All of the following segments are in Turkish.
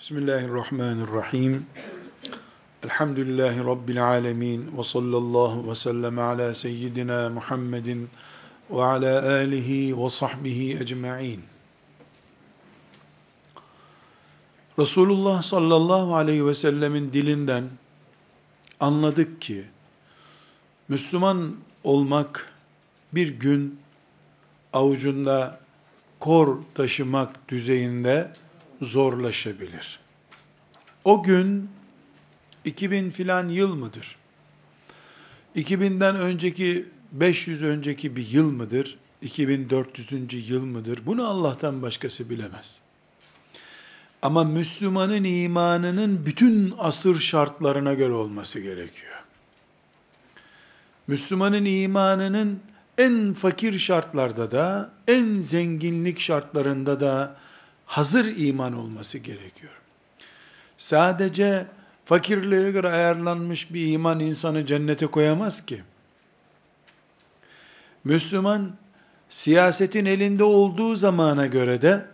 Bismillahirrahmanirrahim. Elhamdülillahi Rabbil alemin. Ve sallallahu ve sellem ala seyyidina Muhammedin ve ala alihi ve sahbihi ecma'in. Resulullah sallallahu aleyhi ve sellemin dilinden anladık ki, Müslüman olmak bir gün avucunda kor taşımak düzeyinde zorlaşabilir. O gün 2000 filan yıl mıdır? 2000'den önceki 500 önceki bir yıl mıdır? 2400. yıl mıdır? Bunu Allah'tan başkası bilemez. Ama Müslümanın imanının bütün asır şartlarına göre olması gerekiyor. Müslümanın imanının en fakir şartlarda da, en zenginlik şartlarında da hazır iman olması gerekiyor. Sadece fakirliğe göre ayarlanmış bir iman insanı cennete koyamaz ki. Müslüman siyasetin elinde olduğu zamana göre de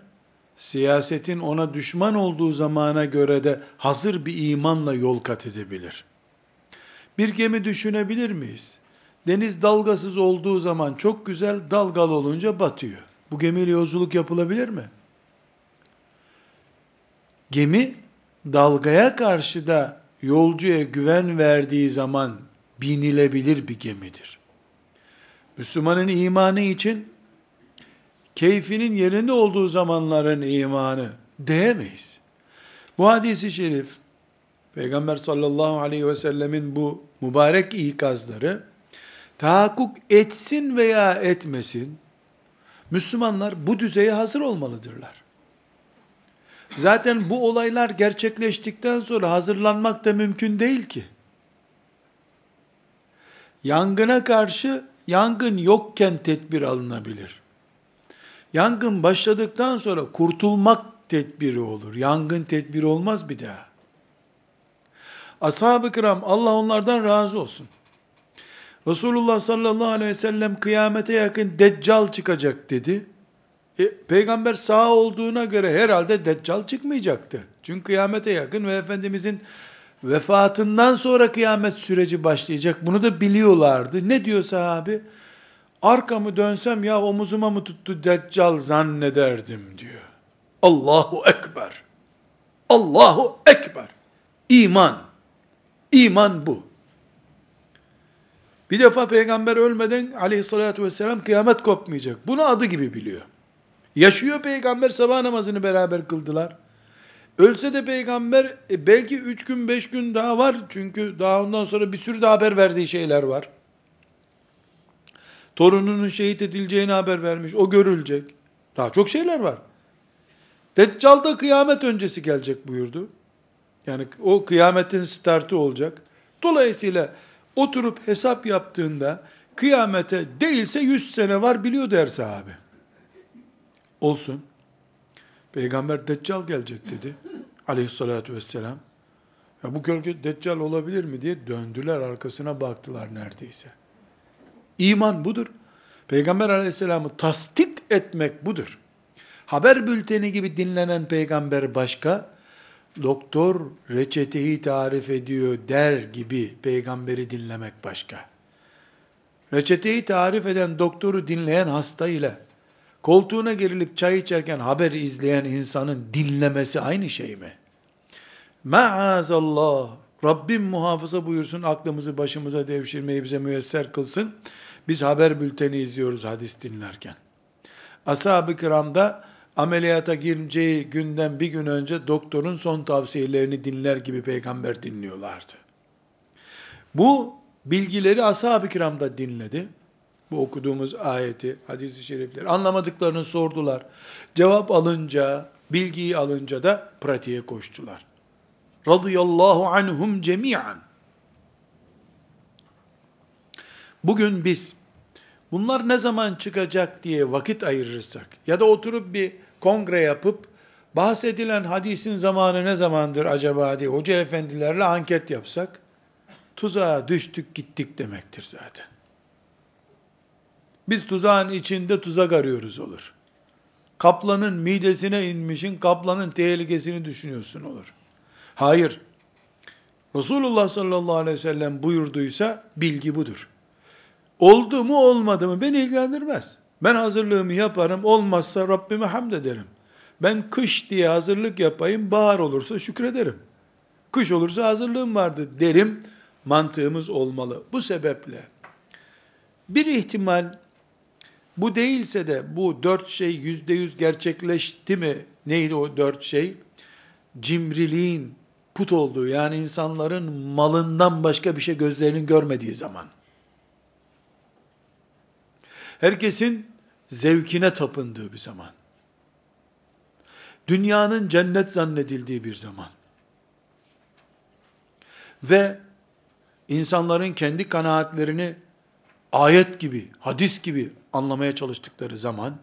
siyasetin ona düşman olduğu zamana göre de hazır bir imanla yol kat edebilir. Bir gemi düşünebilir miyiz? Deniz dalgasız olduğu zaman çok güzel, dalgalı olunca batıyor. Bu gemiyle yolculuk yapılabilir mi? Gemi dalgaya karşı da yolcuya güven verdiği zaman binilebilir bir gemidir. Müslümanın imanı için keyfinin yerinde olduğu zamanların imanı diyemeyiz. Bu hadisi şerif Peygamber sallallahu aleyhi ve sellemin bu mübarek ikazları tahakkuk etsin veya etmesin Müslümanlar bu düzeye hazır olmalıdırlar. Zaten bu olaylar gerçekleştikten sonra hazırlanmak da mümkün değil ki. Yangına karşı yangın yokken tedbir alınabilir. Yangın başladıktan sonra kurtulmak tedbiri olur. Yangın tedbiri olmaz bir daha. Ashab-ı kiram Allah onlardan razı olsun. Resulullah sallallahu aleyhi ve sellem kıyamete yakın deccal çıkacak dedi. E, peygamber sağ olduğuna göre herhalde deccal çıkmayacaktı. Çünkü kıyamete yakın ve Efendimizin vefatından sonra kıyamet süreci başlayacak. Bunu da biliyorlardı. Ne diyor sahabi? Arkamı dönsem ya omuzuma mı tuttu deccal zannederdim diyor. Allahu Ekber. Allahu Ekber. İman. İman bu. Bir defa peygamber ölmeden aleyhissalatü vesselam kıyamet kopmayacak. Bunu adı gibi biliyor. Yaşıyor peygamber sabah namazını beraber kıldılar. Ölse de peygamber e, belki üç gün beş gün daha var. Çünkü daha ondan sonra bir sürü de haber verdiği şeyler var. Torununun şehit edileceğini haber vermiş. O görülecek. Daha çok şeyler var. Deccal da kıyamet öncesi gelecek buyurdu. Yani o kıyametin startı olacak. Dolayısıyla oturup hesap yaptığında kıyamete değilse 100 sene var biliyor der sahabe. Olsun. Peygamber Deccal gelecek dedi. Aleyhissalatü vesselam. Ya bu gölge Deccal olabilir mi diye döndüler arkasına baktılar neredeyse. İman budur. Peygamber aleyhisselamı tasdik etmek budur. Haber bülteni gibi dinlenen peygamber başka, doktor reçeteyi tarif ediyor der gibi peygamberi dinlemek başka. Reçeteyi tarif eden doktoru dinleyen hasta ile koltuğuna gerilip çay içerken haber izleyen insanın dinlemesi aynı şey mi? Maazallah. Rabbim muhafaza buyursun aklımızı başımıza devşirmeyi bize müyesser kılsın. Biz haber bülteni izliyoruz hadis dinlerken. Ashab-ı kiramda ameliyata gireceği günden bir gün önce doktorun son tavsiyelerini dinler gibi peygamber dinliyorlardı. Bu bilgileri ashab-ı kiramda dinledi. Bu okuduğumuz ayeti, hadisi şerifleri anlamadıklarını sordular. Cevap alınca, bilgiyi alınca da pratiğe koştular. Radıyallahu anhum cemiyan. Bugün biz bunlar ne zaman çıkacak diye vakit ayırırsak ya da oturup bir kongre yapıp bahsedilen hadisin zamanı ne zamandır acaba diye hoca efendilerle anket yapsak tuzağa düştük gittik demektir zaten. Biz tuzağın içinde tuzak arıyoruz olur. kaplanın midesine inmişin kaplanın tehlikesini düşünüyorsun olur. Hayır. Resulullah sallallahu aleyhi ve sellem buyurduysa bilgi budur. Oldu mu olmadı mı beni ilgilendirmez. Ben hazırlığımı yaparım olmazsa Rabbime hamd ederim. Ben kış diye hazırlık yapayım bahar olursa şükrederim. Kış olursa hazırlığım vardı derim mantığımız olmalı. Bu sebeple bir ihtimal bu değilse de bu dört şey yüzde yüz gerçekleşti mi? Neydi o dört şey? Cimriliğin put olduğu yani insanların malından başka bir şey gözlerinin görmediği zaman. Herkesin zevkine tapındığı bir zaman. Dünyanın cennet zannedildiği bir zaman. Ve insanların kendi kanaatlerini ayet gibi, hadis gibi anlamaya çalıştıkları zaman,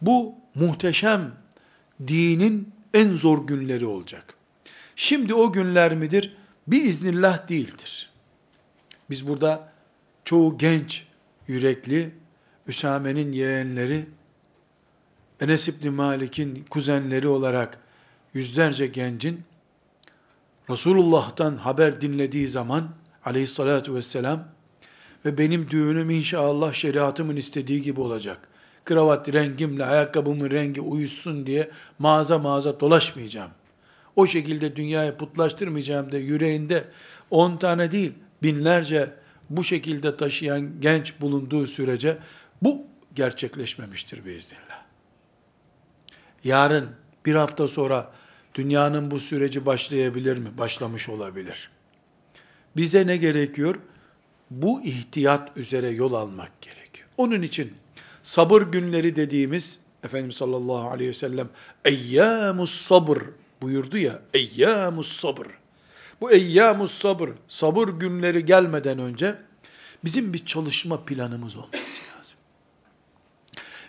bu muhteşem dinin en zor günleri olacak. Şimdi o günler midir? Bir iznillah değildir. Biz burada çoğu genç, yürekli, Üsame'nin yeğenleri, Enes İbni Malik'in kuzenleri olarak yüzlerce gencin Resulullah'tan haber dinlediği zaman aleyhissalatü vesselam ve benim düğünüm inşallah şeriatımın istediği gibi olacak. Kravat rengimle ayakkabımın rengi uyuşsun diye mağaza mağaza dolaşmayacağım. O şekilde dünyayı putlaştırmayacağım de yüreğinde on tane değil binlerce bu şekilde taşıyan genç bulunduğu sürece bu gerçekleşmemiştir biiznillah. Yarın bir hafta sonra dünyanın bu süreci başlayabilir mi? Başlamış olabilir. Bize ne gerekiyor? Bu ihtiyat üzere yol almak gerekiyor. Onun için sabır günleri dediğimiz Efendimiz sallallahu aleyhi ve sellem eyyamus sabır buyurdu ya eyyamus sabır. Bu eyyamus sabır sabır günleri gelmeden önce bizim bir çalışma planımız olması lazım.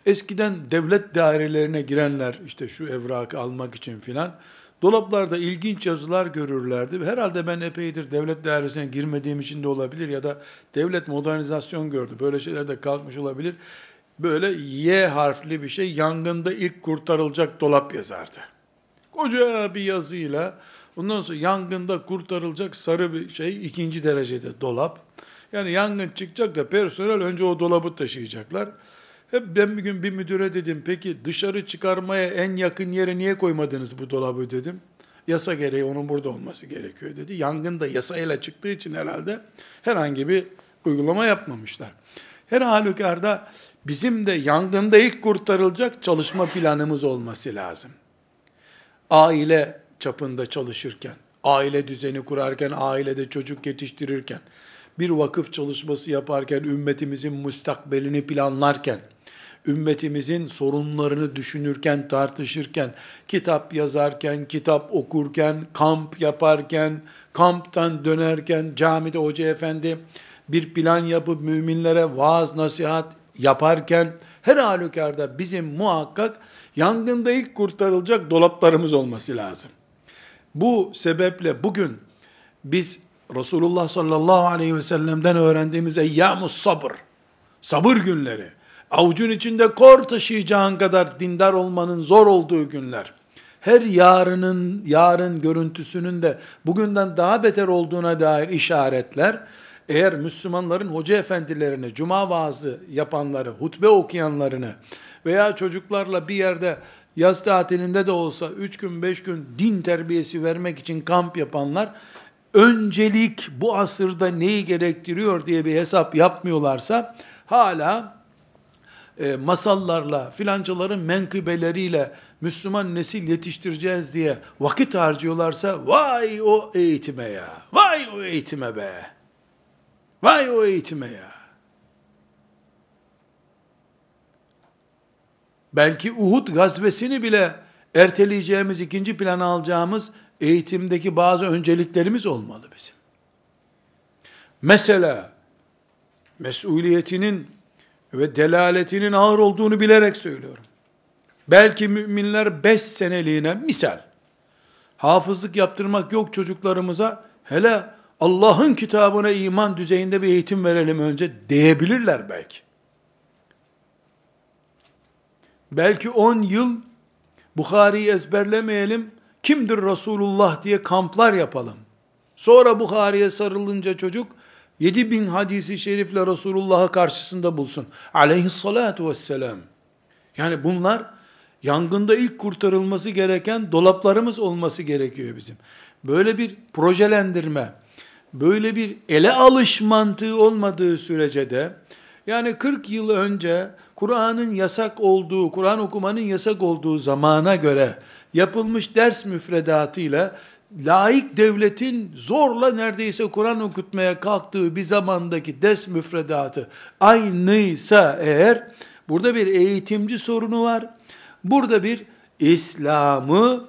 Eskiden devlet dairelerine girenler işte şu evrakı almak için filan dolaplarda ilginç yazılar görürlerdi. Herhalde ben epeydir devlet dairesine girmediğim için de olabilir ya da devlet modernizasyon gördü. Böyle şeyler de kalkmış olabilir. Böyle Y harfli bir şey yangında ilk kurtarılacak dolap yazardı. Koca bir yazıyla ondan sonra yangında kurtarılacak sarı bir şey ikinci derecede dolap. Yani yangın çıkacak da personel önce o dolabı taşıyacaklar. Hep ben bir gün bir müdüre dedim, peki dışarı çıkarmaya en yakın yere niye koymadınız bu dolabı dedim. Yasa gereği onun burada olması gerekiyor dedi. Yangın da yasayla çıktığı için herhalde herhangi bir uygulama yapmamışlar. Her halükarda bizim de yangında ilk kurtarılacak çalışma planımız olması lazım. Aile çapında çalışırken, aile düzeni kurarken, ailede çocuk yetiştirirken, bir vakıf çalışması yaparken, ümmetimizin müstakbelini planlarken, ümmetimizin sorunlarını düşünürken, tartışırken, kitap yazarken, kitap okurken, kamp yaparken, kamptan dönerken, camide hoca efendi bir plan yapıp müminlere vaaz nasihat yaparken, her halükarda bizim muhakkak yangında ilk kurtarılacak dolaplarımız olması lazım. Bu sebeple bugün biz Resulullah sallallahu aleyhi ve sellem'den öğrendiğimiz eyyamus sabır, sabır günleri, avucun içinde kor taşıyacağın kadar dindar olmanın zor olduğu günler, her yarının, yarın görüntüsünün de bugünden daha beter olduğuna dair işaretler, eğer Müslümanların hoca efendilerini, cuma vaazı yapanları, hutbe okuyanlarını veya çocuklarla bir yerde yaz tatilinde de olsa 3 gün 5 gün din terbiyesi vermek için kamp yapanlar, öncelik bu asırda neyi gerektiriyor diye bir hesap yapmıyorlarsa, hala e, masallarla, filancaların menkıbeleriyle Müslüman nesil yetiştireceğiz diye vakit harcıyorlarsa, vay o eğitime ya, vay o eğitime be, vay o eğitime ya. Belki Uhud gazvesini bile erteleyeceğimiz, ikinci plana alacağımız eğitimdeki bazı önceliklerimiz olmalı bizim. Mesela mesuliyetinin ve delaletinin ağır olduğunu bilerek söylüyorum. Belki müminler beş seneliğine misal hafızlık yaptırmak yok çocuklarımıza hele Allah'ın kitabına iman düzeyinde bir eğitim verelim önce diyebilirler belki. belki 10 yıl Bukhari'yi ezberlemeyelim, kimdir Resulullah diye kamplar yapalım. Sonra Bukhari'ye sarılınca çocuk, 7000 hadisi şerifle Resulullah'ı karşısında bulsun. Aleyhissalatu vesselam. Yani bunlar yangında ilk kurtarılması gereken dolaplarımız olması gerekiyor bizim. Böyle bir projelendirme, böyle bir ele alış mantığı olmadığı sürece de yani 40 yıl önce Kur'an'ın yasak olduğu, Kur'an okumanın yasak olduğu zamana göre yapılmış ders müfredatıyla laik devletin zorla neredeyse Kur'an okutmaya kalktığı bir zamandaki ders müfredatı aynıysa eğer burada bir eğitimci sorunu var. Burada bir İslam'ı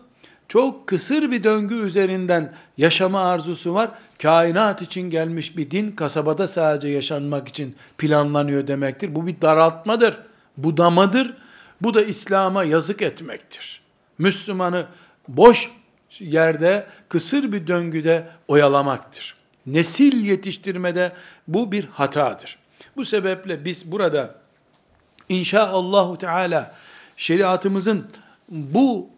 çok kısır bir döngü üzerinden yaşama arzusu var. Kainat için gelmiş bir din kasabada sadece yaşanmak için planlanıyor demektir. Bu bir daraltmadır, budamadır. Bu da İslam'a yazık etmektir. Müslümanı boş yerde, kısır bir döngüde oyalamaktır. Nesil yetiştirmede bu bir hatadır. Bu sebeple biz burada inşaallahu teala şeriatımızın bu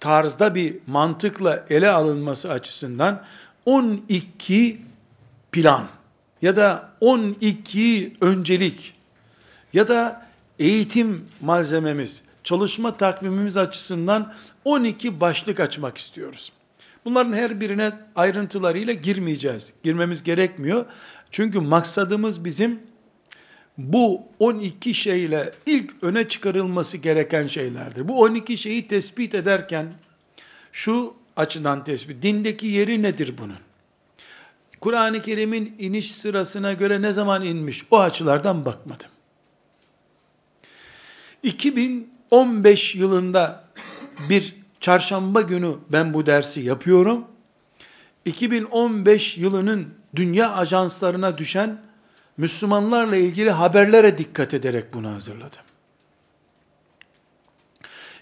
tarzda bir mantıkla ele alınması açısından 12 plan ya da 12 öncelik ya da eğitim malzememiz, çalışma takvimimiz açısından 12 başlık açmak istiyoruz. Bunların her birine ayrıntılarıyla girmeyeceğiz. Girmemiz gerekmiyor. Çünkü maksadımız bizim bu 12 şeyle ilk öne çıkarılması gereken şeylerdir. Bu 12 şeyi tespit ederken şu açıdan tespit, dindeki yeri nedir bunun? Kur'an-ı Kerim'in iniş sırasına göre ne zaman inmiş? O açılardan bakmadım. 2015 yılında bir çarşamba günü ben bu dersi yapıyorum. 2015 yılının dünya ajanslarına düşen Müslümanlarla ilgili haberlere dikkat ederek bunu hazırladım.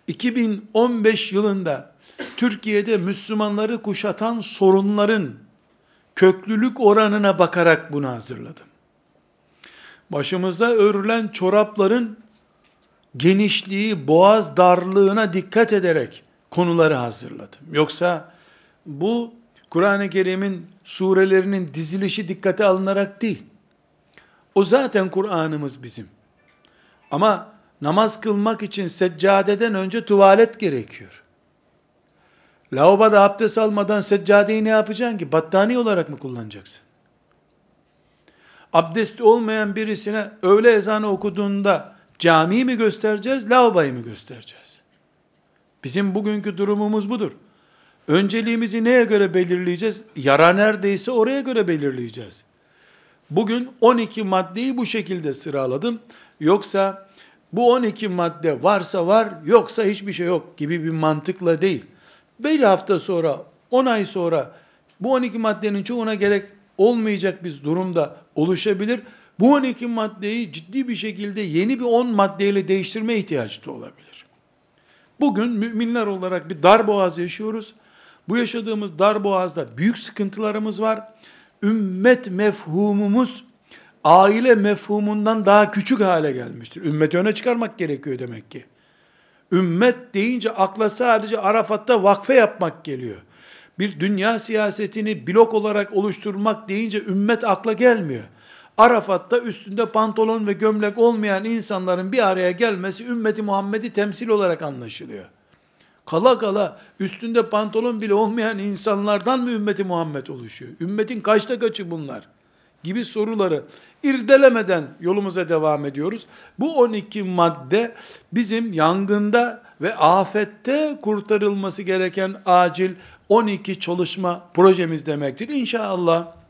2015 yılında Türkiye'de Müslümanları kuşatan sorunların köklülük oranına bakarak bunu hazırladım. Başımıza örülen çorapların genişliği, boğaz darlığına dikkat ederek konuları hazırladım. Yoksa bu Kur'an-ı Kerim'in surelerinin dizilişi dikkate alınarak değil. O zaten Kur'an'ımız bizim. Ama namaz kılmak için seccadeden önce tuvalet gerekiyor. Lavaboda abdest almadan seccadeyi ne yapacaksın ki? Battaniye olarak mı kullanacaksın? Abdesti olmayan birisine öğle ezanı okuduğunda camiyi mi göstereceğiz, lavaboyu mu göstereceğiz? Bizim bugünkü durumumuz budur. Önceliğimizi neye göre belirleyeceğiz? Yara neredeyse oraya göre belirleyeceğiz. Bugün 12 maddeyi bu şekilde sıraladım. Yoksa bu 12 madde varsa var, yoksa hiçbir şey yok gibi bir mantıkla değil. Bir hafta sonra, 10 ay sonra bu 12 maddenin çoğuna gerek olmayacak bir durumda oluşabilir. Bu 12 maddeyi ciddi bir şekilde yeni bir 10 maddeyle değiştirme ihtiyacı da olabilir. Bugün müminler olarak bir dar boğaz yaşıyoruz. Bu yaşadığımız dar boğazda büyük sıkıntılarımız var. Ümmet mefhumumuz aile mefhumundan daha küçük hale gelmiştir. Ümmeti öne çıkarmak gerekiyor demek ki. Ümmet deyince akla sadece Arafat'ta vakfe yapmak geliyor. Bir dünya siyasetini blok olarak oluşturmak deyince ümmet akla gelmiyor. Arafat'ta üstünde pantolon ve gömlek olmayan insanların bir araya gelmesi ümmeti Muhammed'i temsil olarak anlaşılıyor. Kala kala üstünde pantolon bile olmayan insanlardan mı ümmeti Muhammed oluşuyor? Ümmetin kaçta kaçı bunlar? Gibi soruları irdelemeden yolumuza devam ediyoruz. Bu 12 madde bizim yangında ve afette kurtarılması gereken acil 12 çalışma projemiz demektir. İnşallah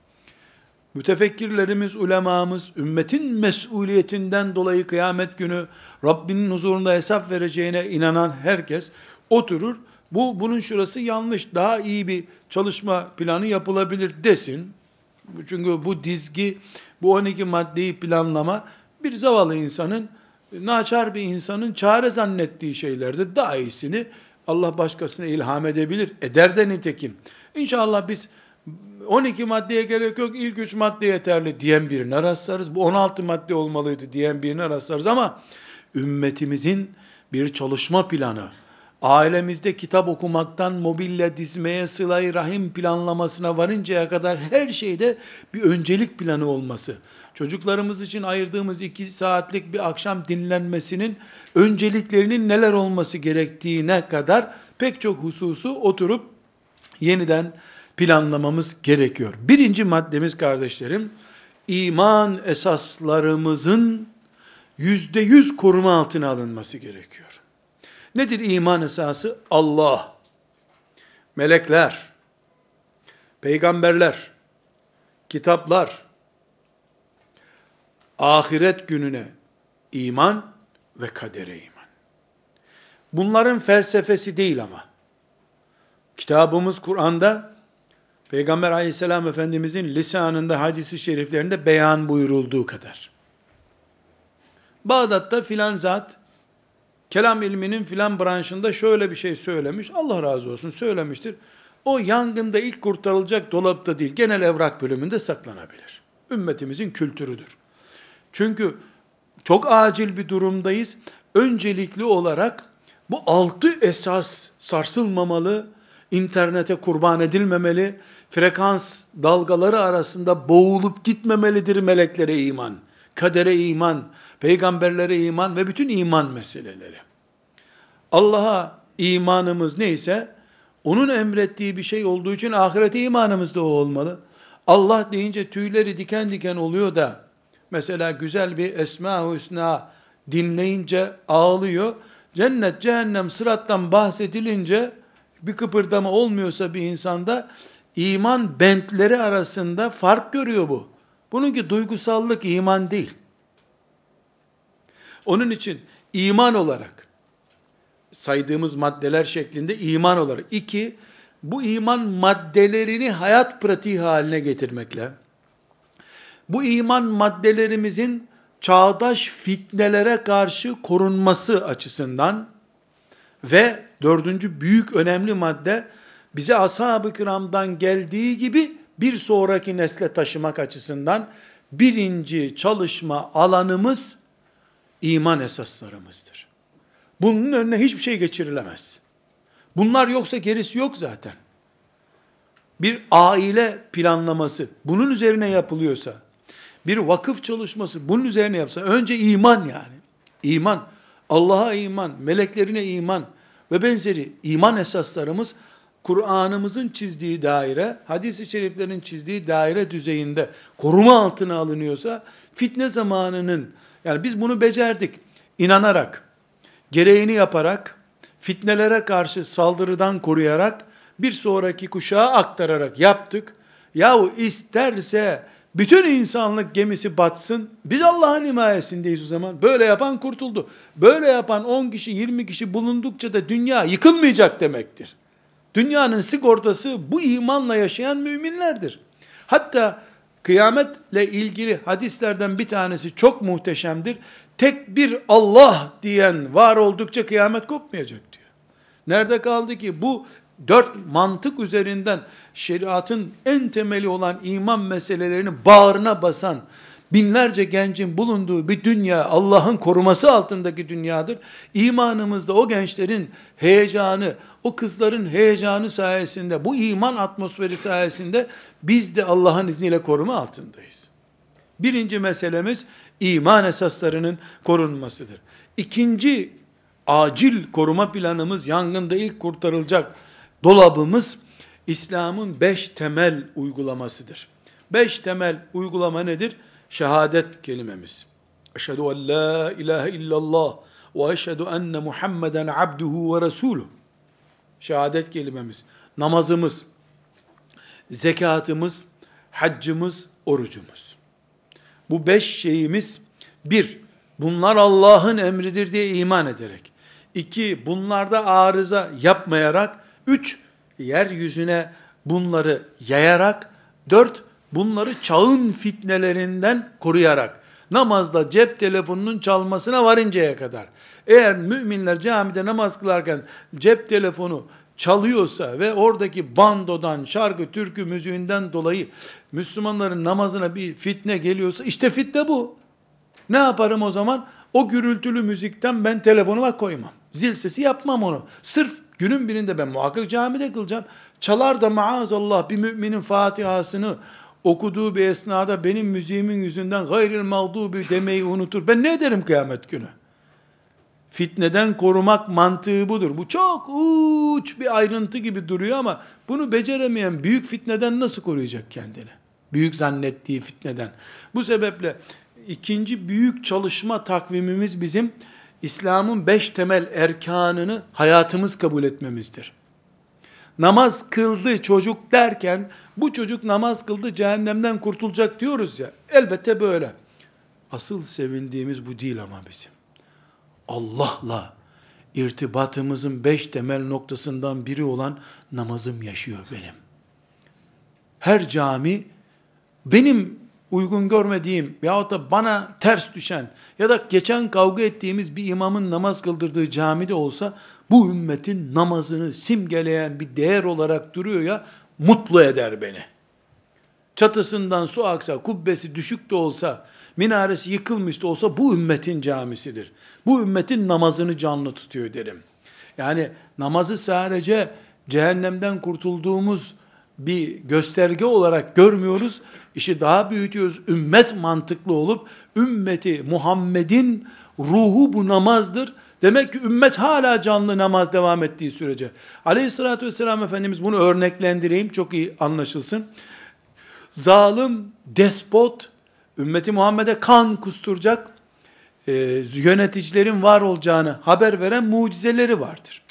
mütefekkirlerimiz, ulemamız, ümmetin mesuliyetinden dolayı kıyamet günü Rabbinin huzurunda hesap vereceğine inanan herkes oturur. Bu bunun şurası yanlış. Daha iyi bir çalışma planı yapılabilir desin. Çünkü bu dizgi, bu 12 maddeyi planlama bir zavallı insanın, naçar bir insanın çare zannettiği şeylerde daha iyisini Allah başkasına ilham edebilir. Eder de nitekim. İnşallah biz 12 maddeye gerek yok, ilk 3 madde yeterli diyen birine rastlarız. Bu 16 madde olmalıydı diyen birine rastlarız ama ümmetimizin bir çalışma planı, ailemizde kitap okumaktan mobilya dizmeye, sılayı rahim planlamasına varıncaya kadar her şeyde bir öncelik planı olması, çocuklarımız için ayırdığımız iki saatlik bir akşam dinlenmesinin önceliklerinin neler olması gerektiğine kadar pek çok hususu oturup yeniden planlamamız gerekiyor. Birinci maddemiz kardeşlerim, iman esaslarımızın yüzde yüz koruma altına alınması gerekiyor. Nedir iman esası? Allah, melekler, peygamberler, kitaplar, ahiret gününe iman ve kadere iman. Bunların felsefesi değil ama. Kitabımız Kur'an'da Peygamber aleyhisselam efendimizin lisanında hadisi şeriflerinde beyan buyurulduğu kadar. Bağdat'ta filan zat kelam ilminin filan branşında şöyle bir şey söylemiş. Allah razı olsun söylemiştir. O yangında ilk kurtarılacak dolapta değil, genel evrak bölümünde saklanabilir. Ümmetimizin kültürüdür. Çünkü çok acil bir durumdayız. Öncelikli olarak bu altı esas sarsılmamalı, internete kurban edilmemeli, frekans dalgaları arasında boğulup gitmemelidir meleklere iman, kadere iman, peygamberlere iman ve bütün iman meseleleri. Allah'a imanımız neyse, onun emrettiği bir şey olduğu için ahirete imanımız da o olmalı. Allah deyince tüyleri diken diken oluyor da, mesela güzel bir Esma-ı Hüsna dinleyince ağlıyor, cennet, cehennem, sırattan bahsedilince, bir kıpırdama olmuyorsa bir insanda, iman bentleri arasında fark görüyor bu. Bununki duygusallık iman değil. Onun için iman olarak saydığımız maddeler şeklinde iman olarak iki bu iman maddelerini hayat pratiği haline getirmekle bu iman maddelerimizin çağdaş fitnelere karşı korunması açısından ve dördüncü büyük önemli madde bize ashab-ı kiramdan geldiği gibi bir sonraki nesle taşımak açısından birinci çalışma alanımız iman esaslarımızdır. Bunun önüne hiçbir şey geçirilemez. Bunlar yoksa gerisi yok zaten. Bir aile planlaması bunun üzerine yapılıyorsa, bir vakıf çalışması bunun üzerine yapsa, önce iman yani. İman, Allah'a iman, meleklerine iman ve benzeri iman esaslarımız Kur'an'ımızın çizdiği daire, hadis-i şeriflerin çizdiği daire düzeyinde koruma altına alınıyorsa, fitne zamanının, yani biz bunu becerdik, inanarak, gereğini yaparak, fitnelere karşı saldırıdan koruyarak, bir sonraki kuşağa aktararak yaptık. Yahu isterse bütün insanlık gemisi batsın, biz Allah'ın himayesindeyiz o zaman. Böyle yapan kurtuldu. Böyle yapan 10 kişi, 20 kişi bulundukça da dünya yıkılmayacak demektir. Dünyanın sigortası bu imanla yaşayan müminlerdir. Hatta kıyametle ilgili hadislerden bir tanesi çok muhteşemdir. Tek bir Allah diyen var oldukça kıyamet kopmayacak diyor. Nerede kaldı ki bu dört mantık üzerinden şeriatın en temeli olan iman meselelerini bağrına basan binlerce gencin bulunduğu bir dünya Allah'ın koruması altındaki dünyadır. İmanımızda o gençlerin heyecanı, o kızların heyecanı sayesinde, bu iman atmosferi sayesinde biz de Allah'ın izniyle koruma altındayız. Birinci meselemiz iman esaslarının korunmasıdır. İkinci acil koruma planımız, yangında ilk kurtarılacak dolabımız, İslam'ın beş temel uygulamasıdır. Beş temel uygulama nedir? Şehadet kelimemiz. Eşhedü en la ilahe illallah ve eşhedü enne Muhammeden abduhu ve resuluh. Şehadet kelimemiz. Namazımız, zekatımız, haccımız, orucumuz. Bu beş şeyimiz bir, bunlar Allah'ın emridir diye iman ederek. İki, bunlarda arıza yapmayarak. Üç, yeryüzüne bunları yayarak. Dört, bunları çağın fitnelerinden koruyarak, namazda cep telefonunun çalmasına varıncaya kadar, eğer müminler camide namaz kılarken cep telefonu çalıyorsa ve oradaki bandodan, şarkı, türkü müziğinden dolayı Müslümanların namazına bir fitne geliyorsa işte fitne bu. Ne yaparım o zaman? O gürültülü müzikten ben telefonuma koymam. Zil sesi yapmam onu. Sırf günün birinde ben muhakkak camide kılacağım. Çalar da maazallah bir müminin Fatiha'sını okuduğu bir esnada benim müziğimin yüzünden gayril mağdubi demeyi unutur. Ben ne ederim kıyamet günü? Fitneden korumak mantığı budur. Bu çok uç bir ayrıntı gibi duruyor ama bunu beceremeyen büyük fitneden nasıl koruyacak kendini? Büyük zannettiği fitneden. Bu sebeple ikinci büyük çalışma takvimimiz bizim İslam'ın beş temel erkanını hayatımız kabul etmemizdir. Namaz kıldı çocuk derken bu çocuk namaz kıldı cehennemden kurtulacak diyoruz ya. Elbette böyle. Asıl sevindiğimiz bu değil ama bizim. Allah'la irtibatımızın beş temel noktasından biri olan namazım yaşıyor benim. Her cami benim uygun görmediğim veyahut da bana ters düşen ya da geçen kavga ettiğimiz bir imamın namaz kıldırdığı camide olsa bu ümmetin namazını simgeleyen bir değer olarak duruyor ya mutlu eder beni. Çatısından su aksa, kubbesi düşük de olsa, minaresi yıkılmış da olsa bu ümmetin camisidir. Bu ümmetin namazını canlı tutuyor derim. Yani namazı sadece cehennemden kurtulduğumuz bir gösterge olarak görmüyoruz. İşi daha büyütüyoruz. Ümmet mantıklı olup ümmeti Muhammed'in ruhu bu namazdır. Demek ki ümmet hala canlı namaz devam ettiği sürece. Aleyhissalatü vesselam Efendimiz bunu örneklendireyim çok iyi anlaşılsın. Zalim, despot, ümmeti Muhammed'e kan kusturacak e, yöneticilerin var olacağını haber veren mucizeleri vardır.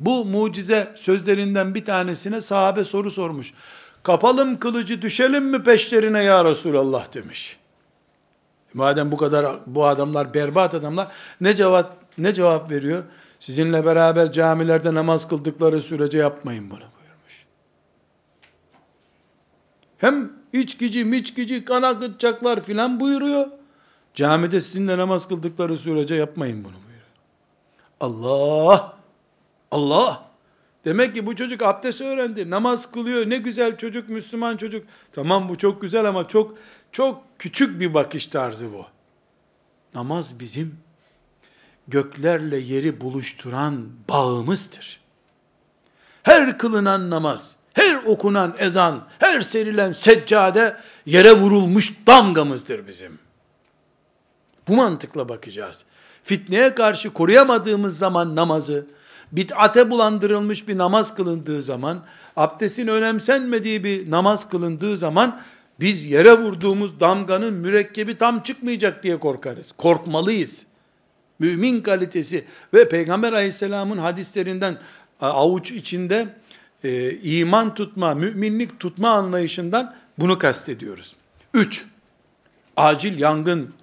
Bu mucize sözlerinden bir tanesine sahabe soru sormuş. Kapalım kılıcı düşelim mi peşlerine ya Resulallah demiş. Madem bu kadar bu adamlar berbat adamlar ne cevap ne cevap veriyor? Sizinle beraber camilerde namaz kıldıkları sürece yapmayın bunu buyurmuş. Hem içkici miçkici kan akıtacaklar filan buyuruyor. Camide sizinle namaz kıldıkları sürece yapmayın bunu buyuruyor. Allah Allah Demek ki bu çocuk abdest öğrendi. Namaz kılıyor. Ne güzel çocuk, Müslüman çocuk. Tamam bu çok güzel ama çok çok küçük bir bakış tarzı bu. Namaz bizim göklerle yeri buluşturan bağımızdır. Her kılınan namaz, her okunan ezan, her serilen seccade yere vurulmuş damgamızdır bizim. Bu mantıkla bakacağız. Fitneye karşı koruyamadığımız zaman namazı, bid'ate bulandırılmış bir namaz kılındığı zaman, abdestin önemsenmediği bir namaz kılındığı zaman, biz yere vurduğumuz damganın mürekkebi tam çıkmayacak diye korkarız. Korkmalıyız. Mümin kalitesi ve Peygamber aleyhisselamın hadislerinden avuç içinde e, iman tutma, müminlik tutma anlayışından bunu kastediyoruz. Üç, acil yangın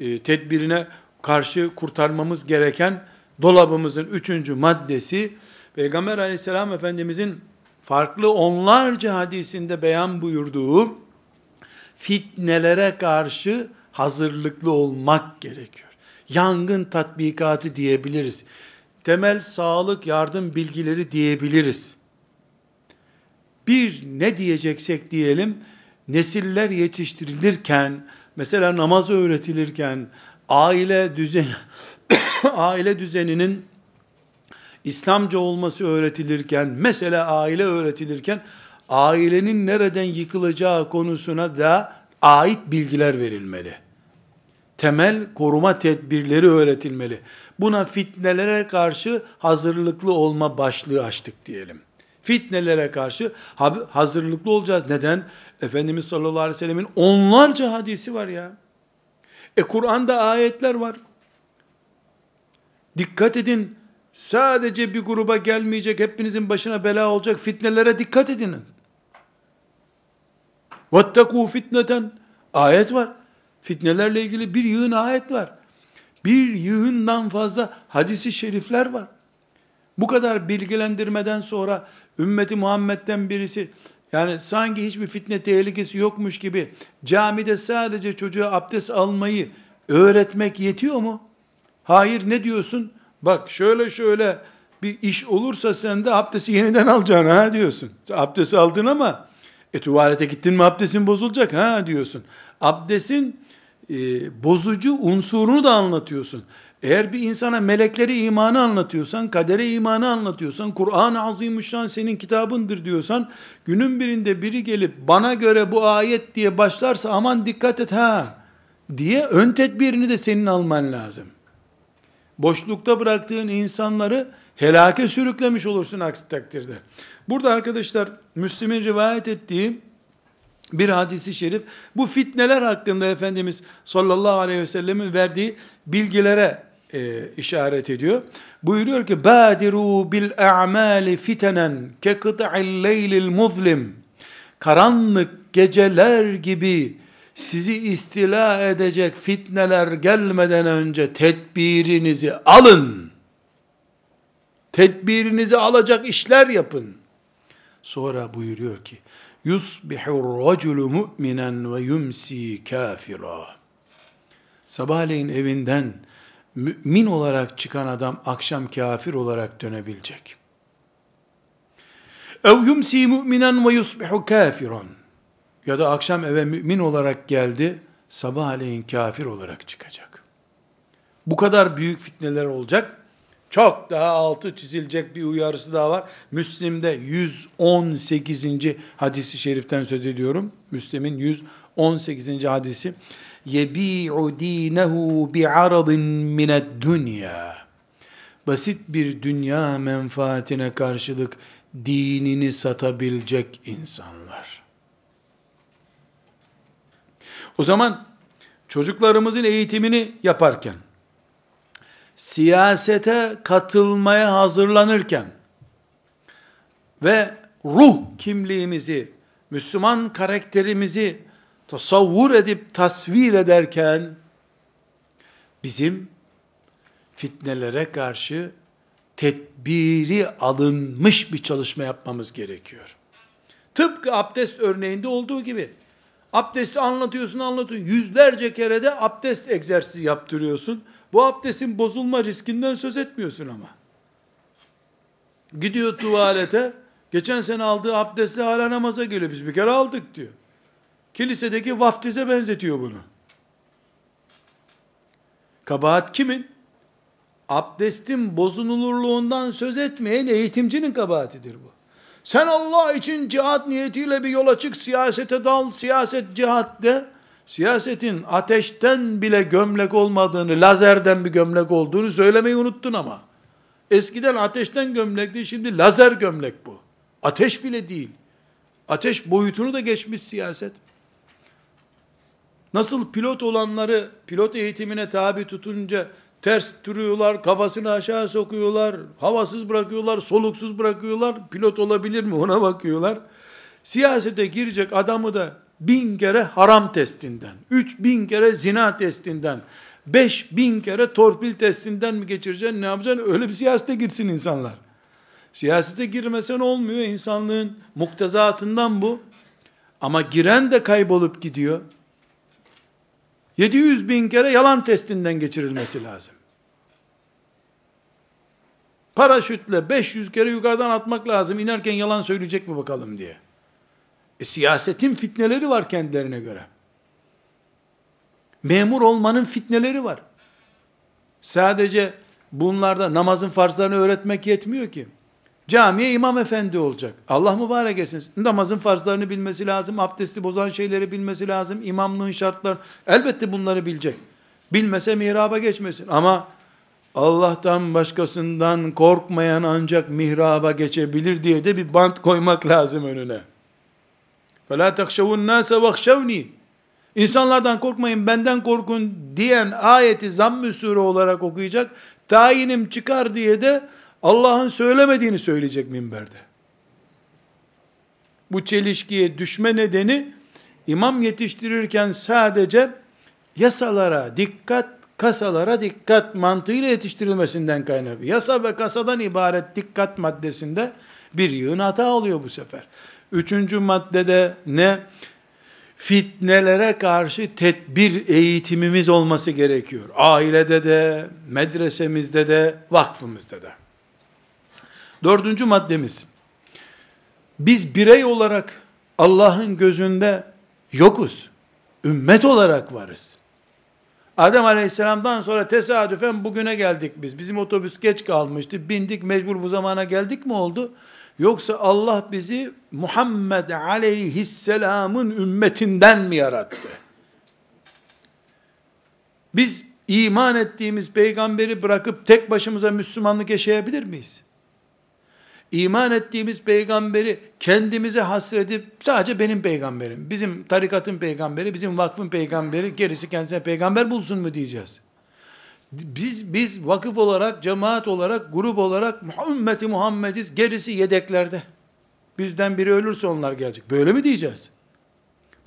e, tedbirine karşı kurtarmamız gereken dolabımızın üçüncü maddesi, Peygamber aleyhisselam efendimizin farklı onlarca hadisinde beyan buyurduğu fitnelere karşı hazırlıklı olmak gerekiyor. Yangın tatbikatı diyebiliriz. Temel sağlık yardım bilgileri diyebiliriz. Bir ne diyeceksek diyelim, nesiller yetiştirilirken, mesela namaz öğretilirken, aile düzeni, aile düzeninin İslamca olması öğretilirken, mesela aile öğretilirken, ailenin nereden yıkılacağı konusuna da ait bilgiler verilmeli temel koruma tedbirleri öğretilmeli. Buna fitnelere karşı hazırlıklı olma başlığı açtık diyelim. Fitnelere karşı hazırlıklı olacağız. Neden? Efendimiz sallallahu aleyhi ve sellemin onlarca hadisi var ya. E Kur'an'da ayetler var. Dikkat edin. Sadece bir gruba gelmeyecek, hepinizin başına bela olacak fitnelere dikkat edinin. Vettekû fitneten. Ayet var. Fitnelerle ilgili bir yığın ayet var. Bir yığından fazla hadisi şerifler var. Bu kadar bilgilendirmeden sonra ümmeti Muhammed'den birisi yani sanki hiçbir fitne tehlikesi yokmuş gibi camide sadece çocuğa abdest almayı öğretmek yetiyor mu? Hayır ne diyorsun? Bak şöyle şöyle bir iş olursa sen de abdesti yeniden alacaksın ha diyorsun. Abdesti aldın ama e tuvalete gittin mi abdestin bozulacak ha diyorsun. Abdestin e, bozucu unsurunu da anlatıyorsun. Eğer bir insana melekleri imanı anlatıyorsan, kadere imanı anlatıyorsan, Kur'an-ı Azimüşşan senin kitabındır diyorsan, günün birinde biri gelip bana göre bu ayet diye başlarsa aman dikkat et ha diye ön tedbirini de senin alman lazım. Boşlukta bıraktığın insanları helake sürüklemiş olursun aksi takdirde. Burada arkadaşlar Müslim'in rivayet ettiği bir hadisi şerif bu fitneler hakkında Efendimiz sallallahu aleyhi ve sellemin verdiği bilgilere e, işaret ediyor. Buyuruyor ki badiru bil a'mali fitenen ke kıta'il leylil muzlim karanlık geceler gibi sizi istila edecek fitneler gelmeden önce tedbirinizi alın. Tedbirinizi alacak işler yapın. Sonra buyuruyor ki yusbihur raculu mu'minen ve yumsi kafira. Sabahleyin evinden mümin olarak çıkan adam akşam kafir olarak dönebilecek. Ev yumsi mu'minen ve yusbihu kafiran. Ya da akşam eve mümin olarak geldi, sabahleyin kafir olarak çıkacak. Bu kadar büyük fitneler olacak. Çok daha altı çizilecek bir uyarısı daha var. Müslim'de 118. hadisi şeriften söz ediyorum. Müslim'in 118. hadisi. Yebi'u dinehu bi'aradin mined dünya. Basit bir dünya menfaatine karşılık dinini satabilecek insanlar. O zaman çocuklarımızın eğitimini yaparken, siyasete katılmaya hazırlanırken ve ruh kimliğimizi, Müslüman karakterimizi tasavvur edip tasvir ederken bizim fitnelere karşı tedbiri alınmış bir çalışma yapmamız gerekiyor. Tıpkı abdest örneğinde olduğu gibi abdesti anlatıyorsun anlatıyorsun yüzlerce kere de abdest egzersizi yaptırıyorsun. Bu abdestin bozulma riskinden söz etmiyorsun ama. Gidiyor tuvalete, geçen sene aldığı abdestle hala namaza geliyor. Biz bir kere aldık diyor. Kilisedeki vaftize benzetiyor bunu. Kabahat kimin? Abdestin bozulurluğundan söz etmeyen eğitimcinin kabahatidir bu. Sen Allah için cihat niyetiyle bir yola çık, siyasete dal, siyaset cihat de. Siyasetin ateşten bile gömlek olmadığını, lazerden bir gömlek olduğunu söylemeyi unuttun ama. Eskiden ateşten gömlekti, şimdi lazer gömlek bu. Ateş bile değil. Ateş boyutunu da geçmiş siyaset. Nasıl pilot olanları pilot eğitimine tabi tutunca ters duruyorlar, kafasını aşağı sokuyorlar, havasız bırakıyorlar, soluksuz bırakıyorlar, pilot olabilir mi ona bakıyorlar. Siyasete girecek adamı da bin kere haram testinden, üç bin kere zina testinden, beş bin kere torpil testinden mi geçireceksin, ne yapacaksın? Öyle bir siyasete girsin insanlar. Siyasete girmesen olmuyor, insanlığın muktezatından bu. Ama giren de kaybolup gidiyor. 700 bin kere yalan testinden geçirilmesi lazım. Paraşütle 500 kere yukarıdan atmak lazım. İnerken yalan söyleyecek mi bakalım diye. E, siyasetin fitneleri var kendilerine göre. Memur olmanın fitneleri var. Sadece bunlarda namazın farzlarını öğretmek yetmiyor ki. Camiye imam efendi olacak. Allah mübarek etsin. Namazın farzlarını bilmesi lazım. Abdesti bozan şeyleri bilmesi lazım. İmamlığın şartları. Elbette bunları bilecek. Bilmese mihraba geçmesin. Ama Allah'tan başkasından korkmayan ancak mihraba geçebilir diye de bir bant koymak lazım önüne. فَلَا تَخْشَوُ النَّاسَ وَخْشَوْنِي İnsanlardan korkmayın, benden korkun diyen ayeti zamm-ı sure olarak okuyacak. Tayinim çıkar diye de Allah'ın söylemediğini söyleyecek minberde. Bu çelişkiye düşme nedeni imam yetiştirirken sadece yasalara dikkat, kasalara dikkat mantığıyla yetiştirilmesinden kaynaklı. Yasa ve kasadan ibaret dikkat maddesinde bir yığın hata oluyor bu sefer. Üçüncü maddede ne? Fitnelere karşı tedbir eğitimimiz olması gerekiyor. Ailede de, medresemizde de, vakfımızda da. Dördüncü maddemiz, biz birey olarak Allah'ın gözünde yokuz. Ümmet olarak varız. Adem Aleyhisselam'dan sonra tesadüfen bugüne geldik biz. Bizim otobüs geç kalmıştı. Bindik mecbur bu zamana geldik mi oldu? Yoksa Allah bizi Muhammed Aleyhisselam'ın ümmetinden mi yarattı? Biz iman ettiğimiz peygamberi bırakıp tek başımıza Müslümanlık yaşayabilir miyiz? İman ettiğimiz peygamberi kendimize hasredip sadece benim peygamberim, bizim tarikatın peygamberi, bizim vakfın peygamberi, gerisi kendisine peygamber bulsun mu diyeceğiz? Biz biz vakıf olarak, cemaat olarak, grup olarak ümmeti Muhammediz, gerisi yedeklerde. Bizden biri ölürse onlar gelecek. Böyle mi diyeceğiz?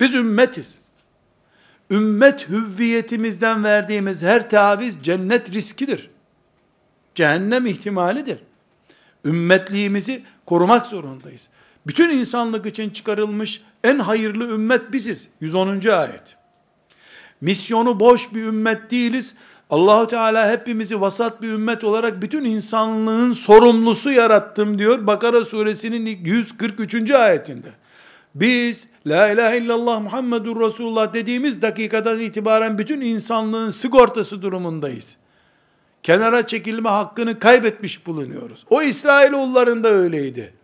Biz ümmetiz. Ümmet hüvviyetimizden verdiğimiz her taviz cennet riskidir. Cehennem ihtimalidir ümmetliğimizi korumak zorundayız. Bütün insanlık için çıkarılmış en hayırlı ümmet biziz. 110. ayet. Misyonu boş bir ümmet değiliz. Allahu Teala hepimizi vasat bir ümmet olarak bütün insanlığın sorumlusu yarattım diyor Bakara suresinin 143. ayetinde. Biz la ilahe illallah Muhammedur Resulullah dediğimiz dakikadan itibaren bütün insanlığın sigortası durumundayız kenara çekilme hakkını kaybetmiş bulunuyoruz. O İsrailoğulların da öyleydi.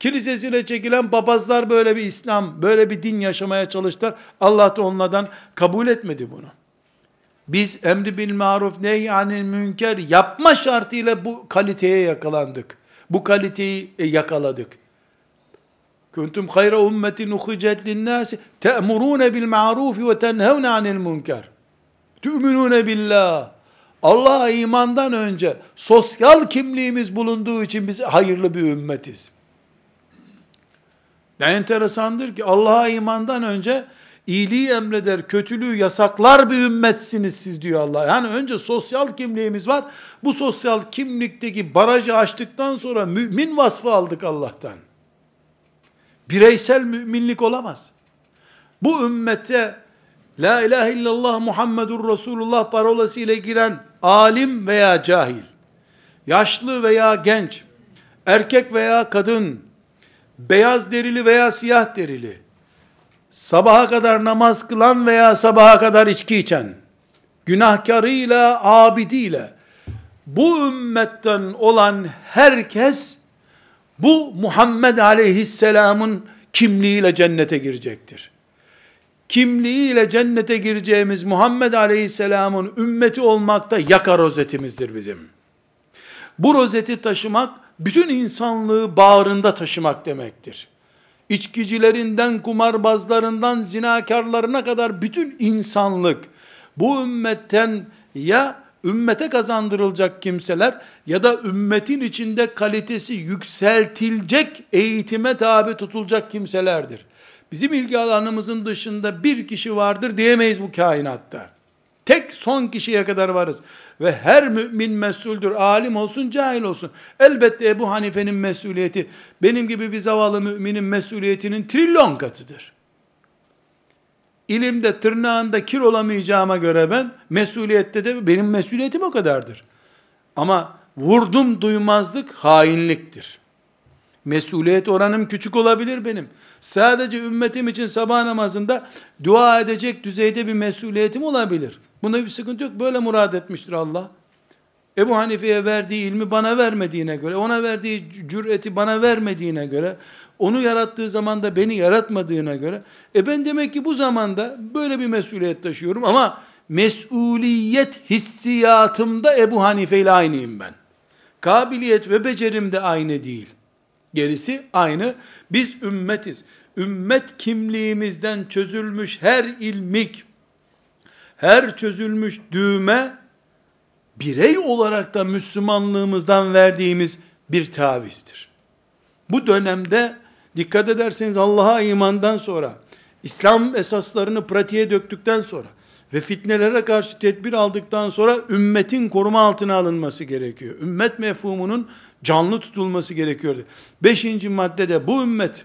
Kilisesine çekilen papazlar böyle bir İslam, böyle bir din yaşamaya çalıştılar. Allah da onlardan kabul etmedi bunu. Biz emri bil maruf nehyanil münker yapma şartıyla bu kaliteye yakalandık. Bu kaliteyi e, yakaladık. Kuntum hayra ummetin ukhicet linnâsi te'murûne bil ma'rufi ve tenhevne anil münker. Tü'minûne billah Allah'a imandan önce sosyal kimliğimiz bulunduğu için biz hayırlı bir ümmetiz. Ne enteresandır ki Allah'a imandan önce iyiliği emreder, kötülüğü yasaklar bir ümmetsiniz siz diyor Allah. Yani önce sosyal kimliğimiz var. Bu sosyal kimlikteki barajı açtıktan sonra mümin vasfı aldık Allah'tan. Bireysel müminlik olamaz. Bu ümmete La ilahe illallah Muhammedur Resulullah parolası ile giren alim veya cahil, yaşlı veya genç, erkek veya kadın, beyaz derili veya siyah derili, sabaha kadar namaz kılan veya sabaha kadar içki içen, günahkarıyla, abidiyle, bu ümmetten olan herkes, bu Muhammed aleyhisselamın kimliğiyle cennete girecektir kimliğiyle cennete gireceğimiz Muhammed Aleyhisselam'ın ümmeti olmakta yaka rozetimizdir bizim. Bu rozeti taşımak, bütün insanlığı bağrında taşımak demektir. İçkicilerinden, kumarbazlarından, zinakarlarına kadar bütün insanlık, bu ümmetten ya ümmete kazandırılacak kimseler ya da ümmetin içinde kalitesi yükseltilecek eğitime tabi tutulacak kimselerdir bizim ilgi alanımızın dışında bir kişi vardır diyemeyiz bu kainatta. Tek son kişiye kadar varız. Ve her mümin mesuldür. Alim olsun, cahil olsun. Elbette Ebu Hanife'nin mesuliyeti, benim gibi bir zavallı müminin mesuliyetinin trilyon katıdır. İlimde tırnağında kir olamayacağıma göre ben, mesuliyette de benim mesuliyetim o kadardır. Ama vurdum duymazlık hainliktir. Mesuliyet oranım küçük olabilir benim. Sadece ümmetim için sabah namazında dua edecek düzeyde bir mesuliyetim olabilir. Bunda bir sıkıntı yok. Böyle murad etmiştir Allah. Ebu Hanife'ye verdiği ilmi bana vermediğine göre, ona verdiği cüreti bana vermediğine göre, onu yarattığı zaman da beni yaratmadığına göre, e ben demek ki bu zamanda böyle bir mesuliyet taşıyorum ama mesuliyet hissiyatımda Ebu Hanife ile aynıyım ben. Kabiliyet ve becerim de aynı değil. Gerisi aynı. Biz ümmetiz. Ümmet kimliğimizden çözülmüş her ilmik, her çözülmüş düğme, birey olarak da Müslümanlığımızdan verdiğimiz bir tavizdir. Bu dönemde dikkat ederseniz Allah'a imandan sonra, İslam esaslarını pratiğe döktükten sonra ve fitnelere karşı tedbir aldıktan sonra ümmetin koruma altına alınması gerekiyor. Ümmet mefhumunun canlı tutulması gerekiyordu. Beşinci maddede bu ümmet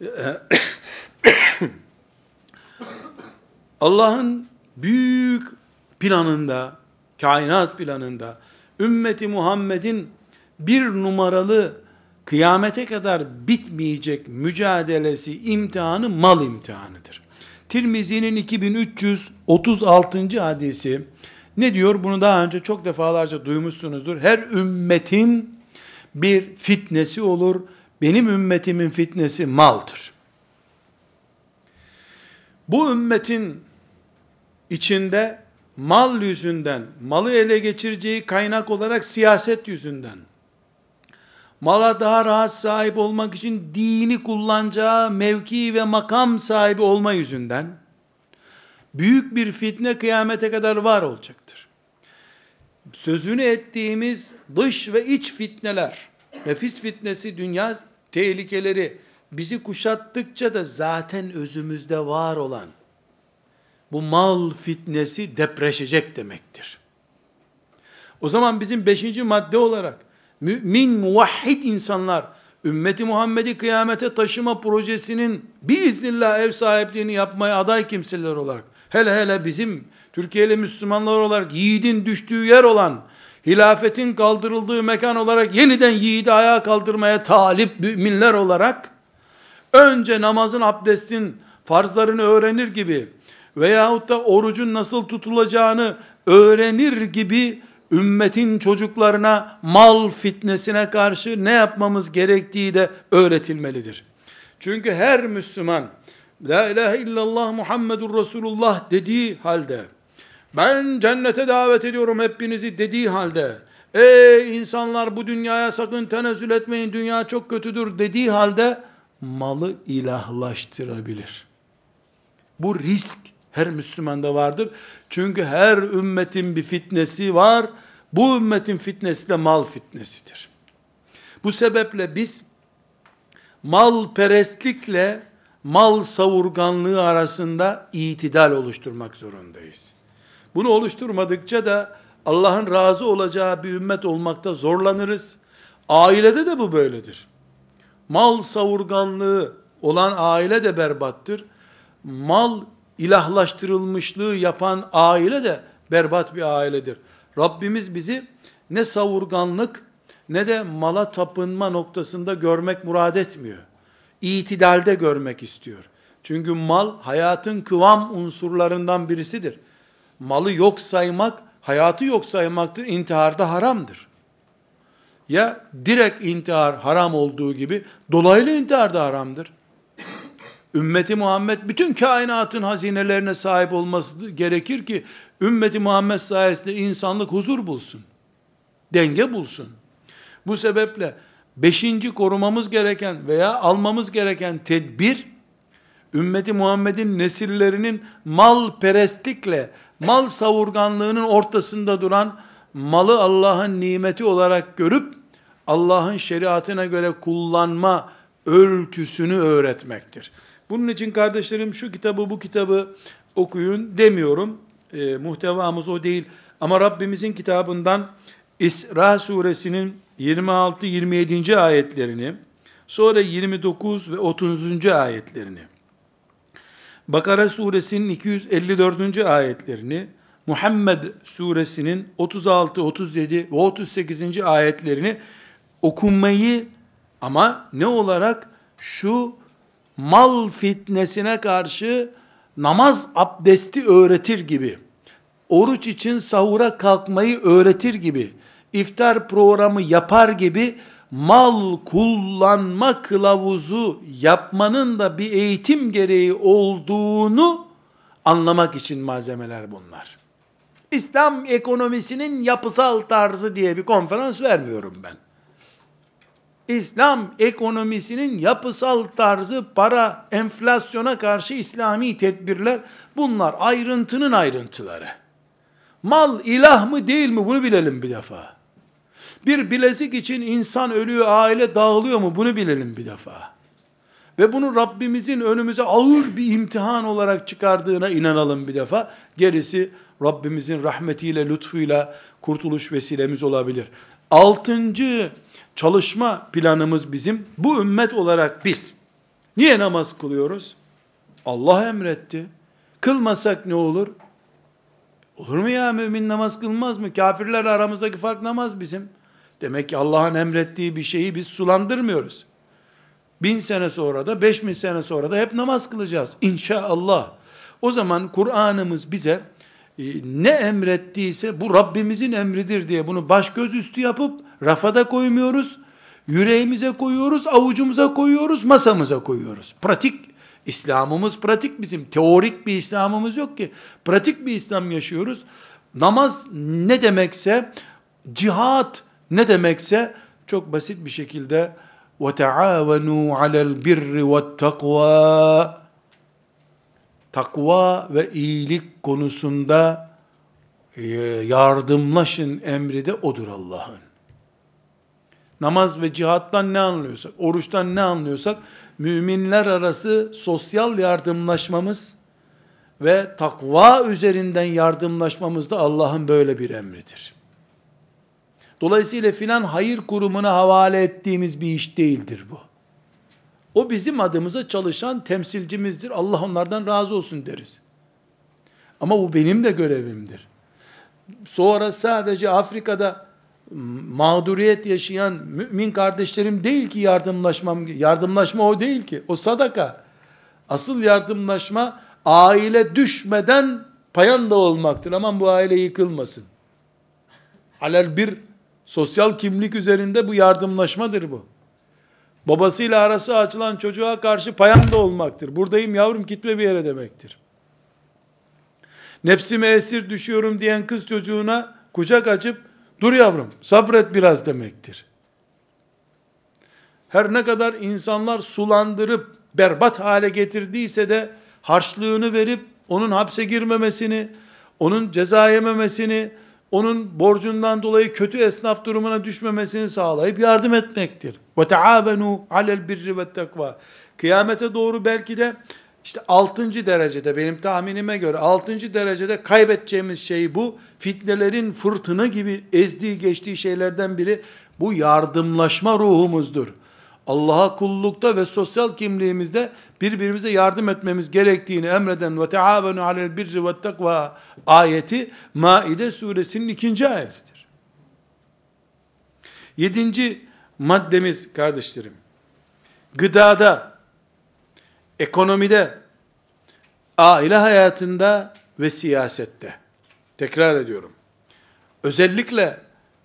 Allah'ın büyük planında, kainat planında ümmeti Muhammed'in bir numaralı kıyamete kadar bitmeyecek mücadelesi, imtihanı mal imtihanıdır. Tirmizi'nin 2336. hadisi ne diyor? Bunu daha önce çok defalarca duymuşsunuzdur. Her ümmetin bir fitnesi olur. Benim ümmetimin fitnesi maldır. Bu ümmetin içinde mal yüzünden, malı ele geçireceği kaynak olarak siyaset yüzünden, mala daha rahat sahip olmak için dini kullanacağı mevki ve makam sahibi olma yüzünden, büyük bir fitne kıyamete kadar var olacaktır. Sözünü ettiğimiz dış ve iç fitneler, nefis fitnesi, dünya tehlikeleri bizi kuşattıkça da zaten özümüzde var olan bu mal fitnesi depreşecek demektir. O zaman bizim beşinci madde olarak mümin muvahhid insanlar ümmeti Muhammed'i kıyamete taşıma projesinin biiznillah ev sahipliğini yapmaya aday kimseler olarak hele hele bizim Türkiye'li Müslümanlar olarak yiğidin düştüğü yer olan hilafetin kaldırıldığı mekan olarak yeniden yiğidi ayağa kaldırmaya talip müminler olarak önce namazın abdestin farzlarını öğrenir gibi veyahut da orucun nasıl tutulacağını öğrenir gibi ümmetin çocuklarına mal fitnesine karşı ne yapmamız gerektiği de öğretilmelidir. Çünkü her Müslüman La ilahe illallah Muhammedur Resulullah dediği halde ben cennete davet ediyorum hepinizi dediği halde ey insanlar bu dünyaya sakın tenezzül etmeyin dünya çok kötüdür dediği halde malı ilahlaştırabilir. Bu risk her Müslümanda vardır. Çünkü her ümmetin bir fitnesi var. Bu ümmetin fitnesi de mal fitnesidir. Bu sebeple biz mal perestlikle mal savurganlığı arasında itidal oluşturmak zorundayız. Bunu oluşturmadıkça da Allah'ın razı olacağı bir ümmet olmakta zorlanırız. Ailede de bu böyledir. Mal savurganlığı olan aile de berbattır. Mal ilahlaştırılmışlığı yapan aile de berbat bir ailedir. Rabbimiz bizi ne savurganlık ne de mala tapınma noktasında görmek murad etmiyor. İtidalde görmek istiyor. Çünkü mal hayatın kıvam unsurlarından birisidir. Malı yok saymak, hayatı yok saymaktır. İntiharda haramdır. Ya direkt intihar haram olduğu gibi dolaylı intihar da haramdır ümmeti Muhammed bütün kainatın hazinelerine sahip olması gerekir ki ümmeti Muhammed sayesinde insanlık huzur bulsun. Denge bulsun. Bu sebeple beşinci korumamız gereken veya almamız gereken tedbir ümmeti Muhammed'in nesillerinin mal perestlikle mal savurganlığının ortasında duran malı Allah'ın nimeti olarak görüp Allah'ın şeriatına göre kullanma ölçüsünü öğretmektir. Bunun için kardeşlerim şu kitabı bu kitabı okuyun demiyorum. E, muhtevamız o değil. Ama Rabbimizin kitabından İsra suresinin 26-27. ayetlerini, sonra 29 ve 30. ayetlerini, Bakara suresinin 254. ayetlerini, Muhammed suresinin 36, 37 ve 38. ayetlerini okunmayı ama ne olarak şu mal fitnesine karşı namaz abdesti öğretir gibi, oruç için sahura kalkmayı öğretir gibi, iftar programı yapar gibi, mal kullanma kılavuzu yapmanın da bir eğitim gereği olduğunu anlamak için malzemeler bunlar. İslam ekonomisinin yapısal tarzı diye bir konferans vermiyorum ben. İslam ekonomisinin yapısal tarzı, para, enflasyona karşı İslami tedbirler, bunlar ayrıntının ayrıntıları. Mal ilah mı değil mi bunu bilelim bir defa. Bir bilezik için insan ölüyor, aile dağılıyor mu bunu bilelim bir defa. Ve bunu Rabbimizin önümüze ağır bir imtihan olarak çıkardığına inanalım bir defa. Gerisi Rabbimizin rahmetiyle, lütfuyla kurtuluş vesilemiz olabilir. Altıncı çalışma planımız bizim. Bu ümmet olarak biz niye namaz kılıyoruz? Allah emretti. Kılmasak ne olur? Olur mu ya mümin namaz kılmaz mı? Kafirlerle aramızdaki fark namaz bizim. Demek ki Allah'ın emrettiği bir şeyi biz sulandırmıyoruz. Bin sene sonra da beş bin sene sonra da hep namaz kılacağız. İnşallah. O zaman Kur'an'ımız bize e, ne emrettiyse bu Rabbimizin emridir diye bunu baş göz üstü yapıp rafada koymuyoruz. Yüreğimize koyuyoruz, avucumuza koyuyoruz, masamıza koyuyoruz. Pratik İslam'ımız pratik bizim. Teorik bir İslam'ımız yok ki. Pratik bir İslam yaşıyoruz. Namaz ne demekse, cihat ne demekse çok basit bir şekilde وَتَعَاوَنُوا عَلَى الْبِرِّ وَالتَّقْوَى Takva ve iyilik konusunda e, yardımlaşın emri de odur Allah'ın. Namaz ve cihattan ne anlıyorsak, oruçtan ne anlıyorsak, müminler arası sosyal yardımlaşmamız ve takva üzerinden yardımlaşmamız da Allah'ın böyle bir emridir. Dolayısıyla filan hayır kurumuna havale ettiğimiz bir iş değildir bu. O bizim adımıza çalışan temsilcimizdir. Allah onlardan razı olsun deriz. Ama bu benim de görevimdir. Sonra sadece Afrika'da mağduriyet yaşayan mümin kardeşlerim değil ki yardımlaşmam. Yardımlaşma o değil ki. O sadaka. Asıl yardımlaşma aile düşmeden payanda olmaktır. Aman bu aile yıkılmasın. Alel bir sosyal kimlik üzerinde bu yardımlaşmadır bu. Babasıyla arası açılan çocuğa karşı payanda olmaktır. Buradayım yavrum gitme bir yere demektir. Nefsime esir düşüyorum diyen kız çocuğuna kucak açıp dur yavrum sabret biraz demektir. Her ne kadar insanlar sulandırıp berbat hale getirdiyse de harçlığını verip onun hapse girmemesini, onun ceza yememesini, onun borcundan dolayı kötü esnaf durumuna düşmemesini sağlayıp yardım etmektir. Ve taavenu alel birri ve takva. Kıyamete doğru belki de işte 6. derecede benim tahminime göre 6. derecede kaybedeceğimiz şey bu. Fitnelerin fırtına gibi ezdiği geçtiği şeylerden biri bu yardımlaşma ruhumuzdur. Allah'a kullukta ve sosyal kimliğimizde birbirimize yardım etmemiz gerektiğini emreden ve teavenu alel birri ve takva ayeti Maide suresinin ikinci ayetidir. Yedinci maddemiz kardeşlerim, gıdada, ekonomide, aile hayatında ve siyasette. Tekrar ediyorum. Özellikle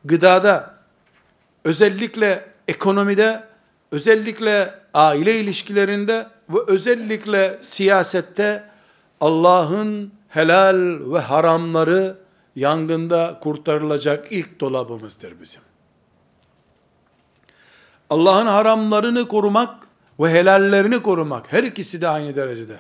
gıdada, özellikle ekonomide özellikle aile ilişkilerinde ve özellikle siyasette Allah'ın helal ve haramları yangında kurtarılacak ilk dolabımızdır bizim. Allah'ın haramlarını korumak ve helallerini korumak her ikisi de aynı derecede.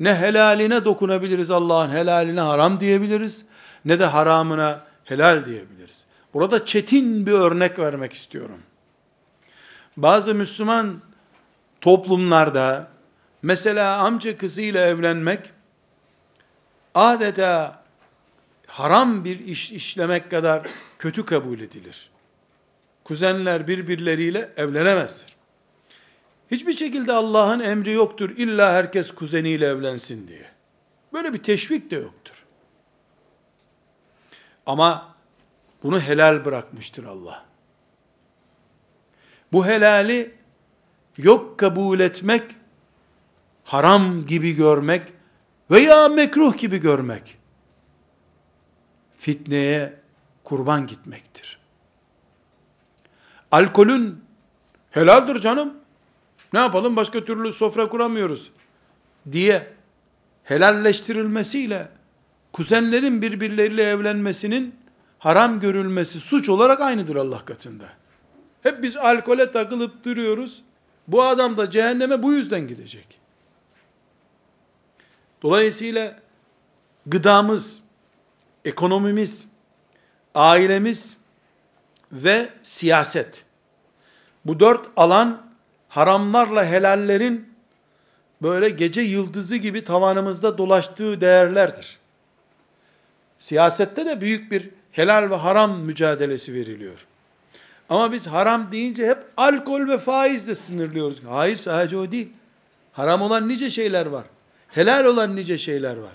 Ne helaline dokunabiliriz Allah'ın helaline haram diyebiliriz ne de haramına helal diyebiliriz. Burada çetin bir örnek vermek istiyorum bazı Müslüman toplumlarda mesela amca kızıyla evlenmek adeta haram bir iş işlemek kadar kötü kabul edilir. Kuzenler birbirleriyle evlenemezler. Hiçbir şekilde Allah'ın emri yoktur. İlla herkes kuzeniyle evlensin diye. Böyle bir teşvik de yoktur. Ama bunu helal bırakmıştır Allah. Bu helali yok kabul etmek, haram gibi görmek veya mekruh gibi görmek, fitneye kurban gitmektir. Alkolün helaldir canım, ne yapalım? Başka türlü sofra kuramıyoruz diye helalleştirilmesiyle kuzenlerin birbirleriyle evlenmesinin haram görülmesi suç olarak aynıdır Allah katında. Hep biz alkole takılıp duruyoruz. Bu adam da cehenneme bu yüzden gidecek. Dolayısıyla gıdamız, ekonomimiz, ailemiz ve siyaset. Bu dört alan haramlarla helallerin böyle gece yıldızı gibi tavanımızda dolaştığı değerlerdir. Siyasette de büyük bir helal ve haram mücadelesi veriliyor. Ama biz haram deyince hep alkol ve faizle sınırlıyoruz. Hayır sadece o değil. Haram olan nice şeyler var. Helal olan nice şeyler var.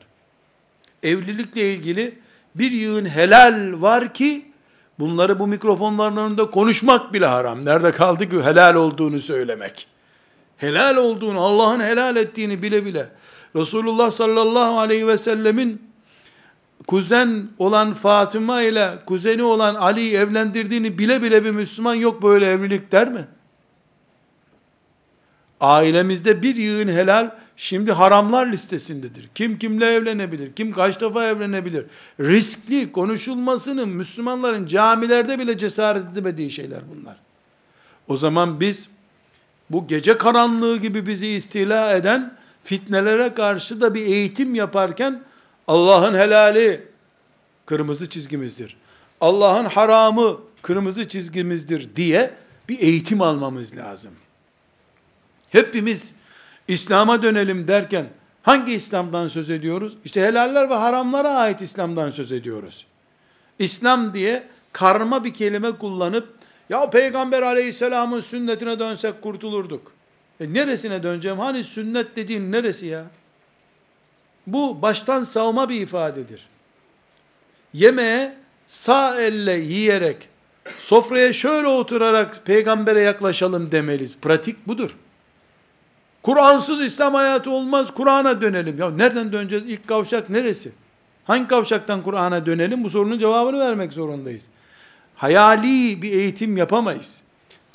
Evlilikle ilgili bir yığın helal var ki bunları bu mikrofonların önünde konuşmak bile haram. Nerede kaldı ki helal olduğunu söylemek. Helal olduğunu, Allah'ın helal ettiğini bile bile Resulullah sallallahu aleyhi ve sellemin kuzen olan Fatıma ile kuzeni olan Ali'yi evlendirdiğini bile bile bir Müslüman yok böyle evlilik der mi? Ailemizde bir yığın helal şimdi haramlar listesindedir. Kim kimle evlenebilir? Kim kaç defa evlenebilir? Riskli konuşulmasının Müslümanların camilerde bile cesaret edemediği şeyler bunlar. O zaman biz bu gece karanlığı gibi bizi istila eden fitnelere karşı da bir eğitim yaparken Allah'ın helali kırmızı çizgimizdir. Allah'ın haramı kırmızı çizgimizdir diye bir eğitim almamız lazım. Hepimiz İslam'a dönelim derken hangi İslam'dan söz ediyoruz? İşte helaller ve haramlara ait İslam'dan söz ediyoruz. İslam diye karma bir kelime kullanıp ya Peygamber aleyhisselamın sünnetine dönsek kurtulurduk. E neresine döneceğim? Hani sünnet dediğin neresi ya? Bu baştan savma bir ifadedir. Yemeğe sağ elle yiyerek, sofraya şöyle oturarak peygambere yaklaşalım demeliyiz. Pratik budur. Kur'ansız İslam hayatı olmaz, Kur'an'a dönelim. Ya nereden döneceğiz? İlk kavşak neresi? Hangi kavşaktan Kur'an'a dönelim? Bu sorunun cevabını vermek zorundayız. Hayali bir eğitim yapamayız.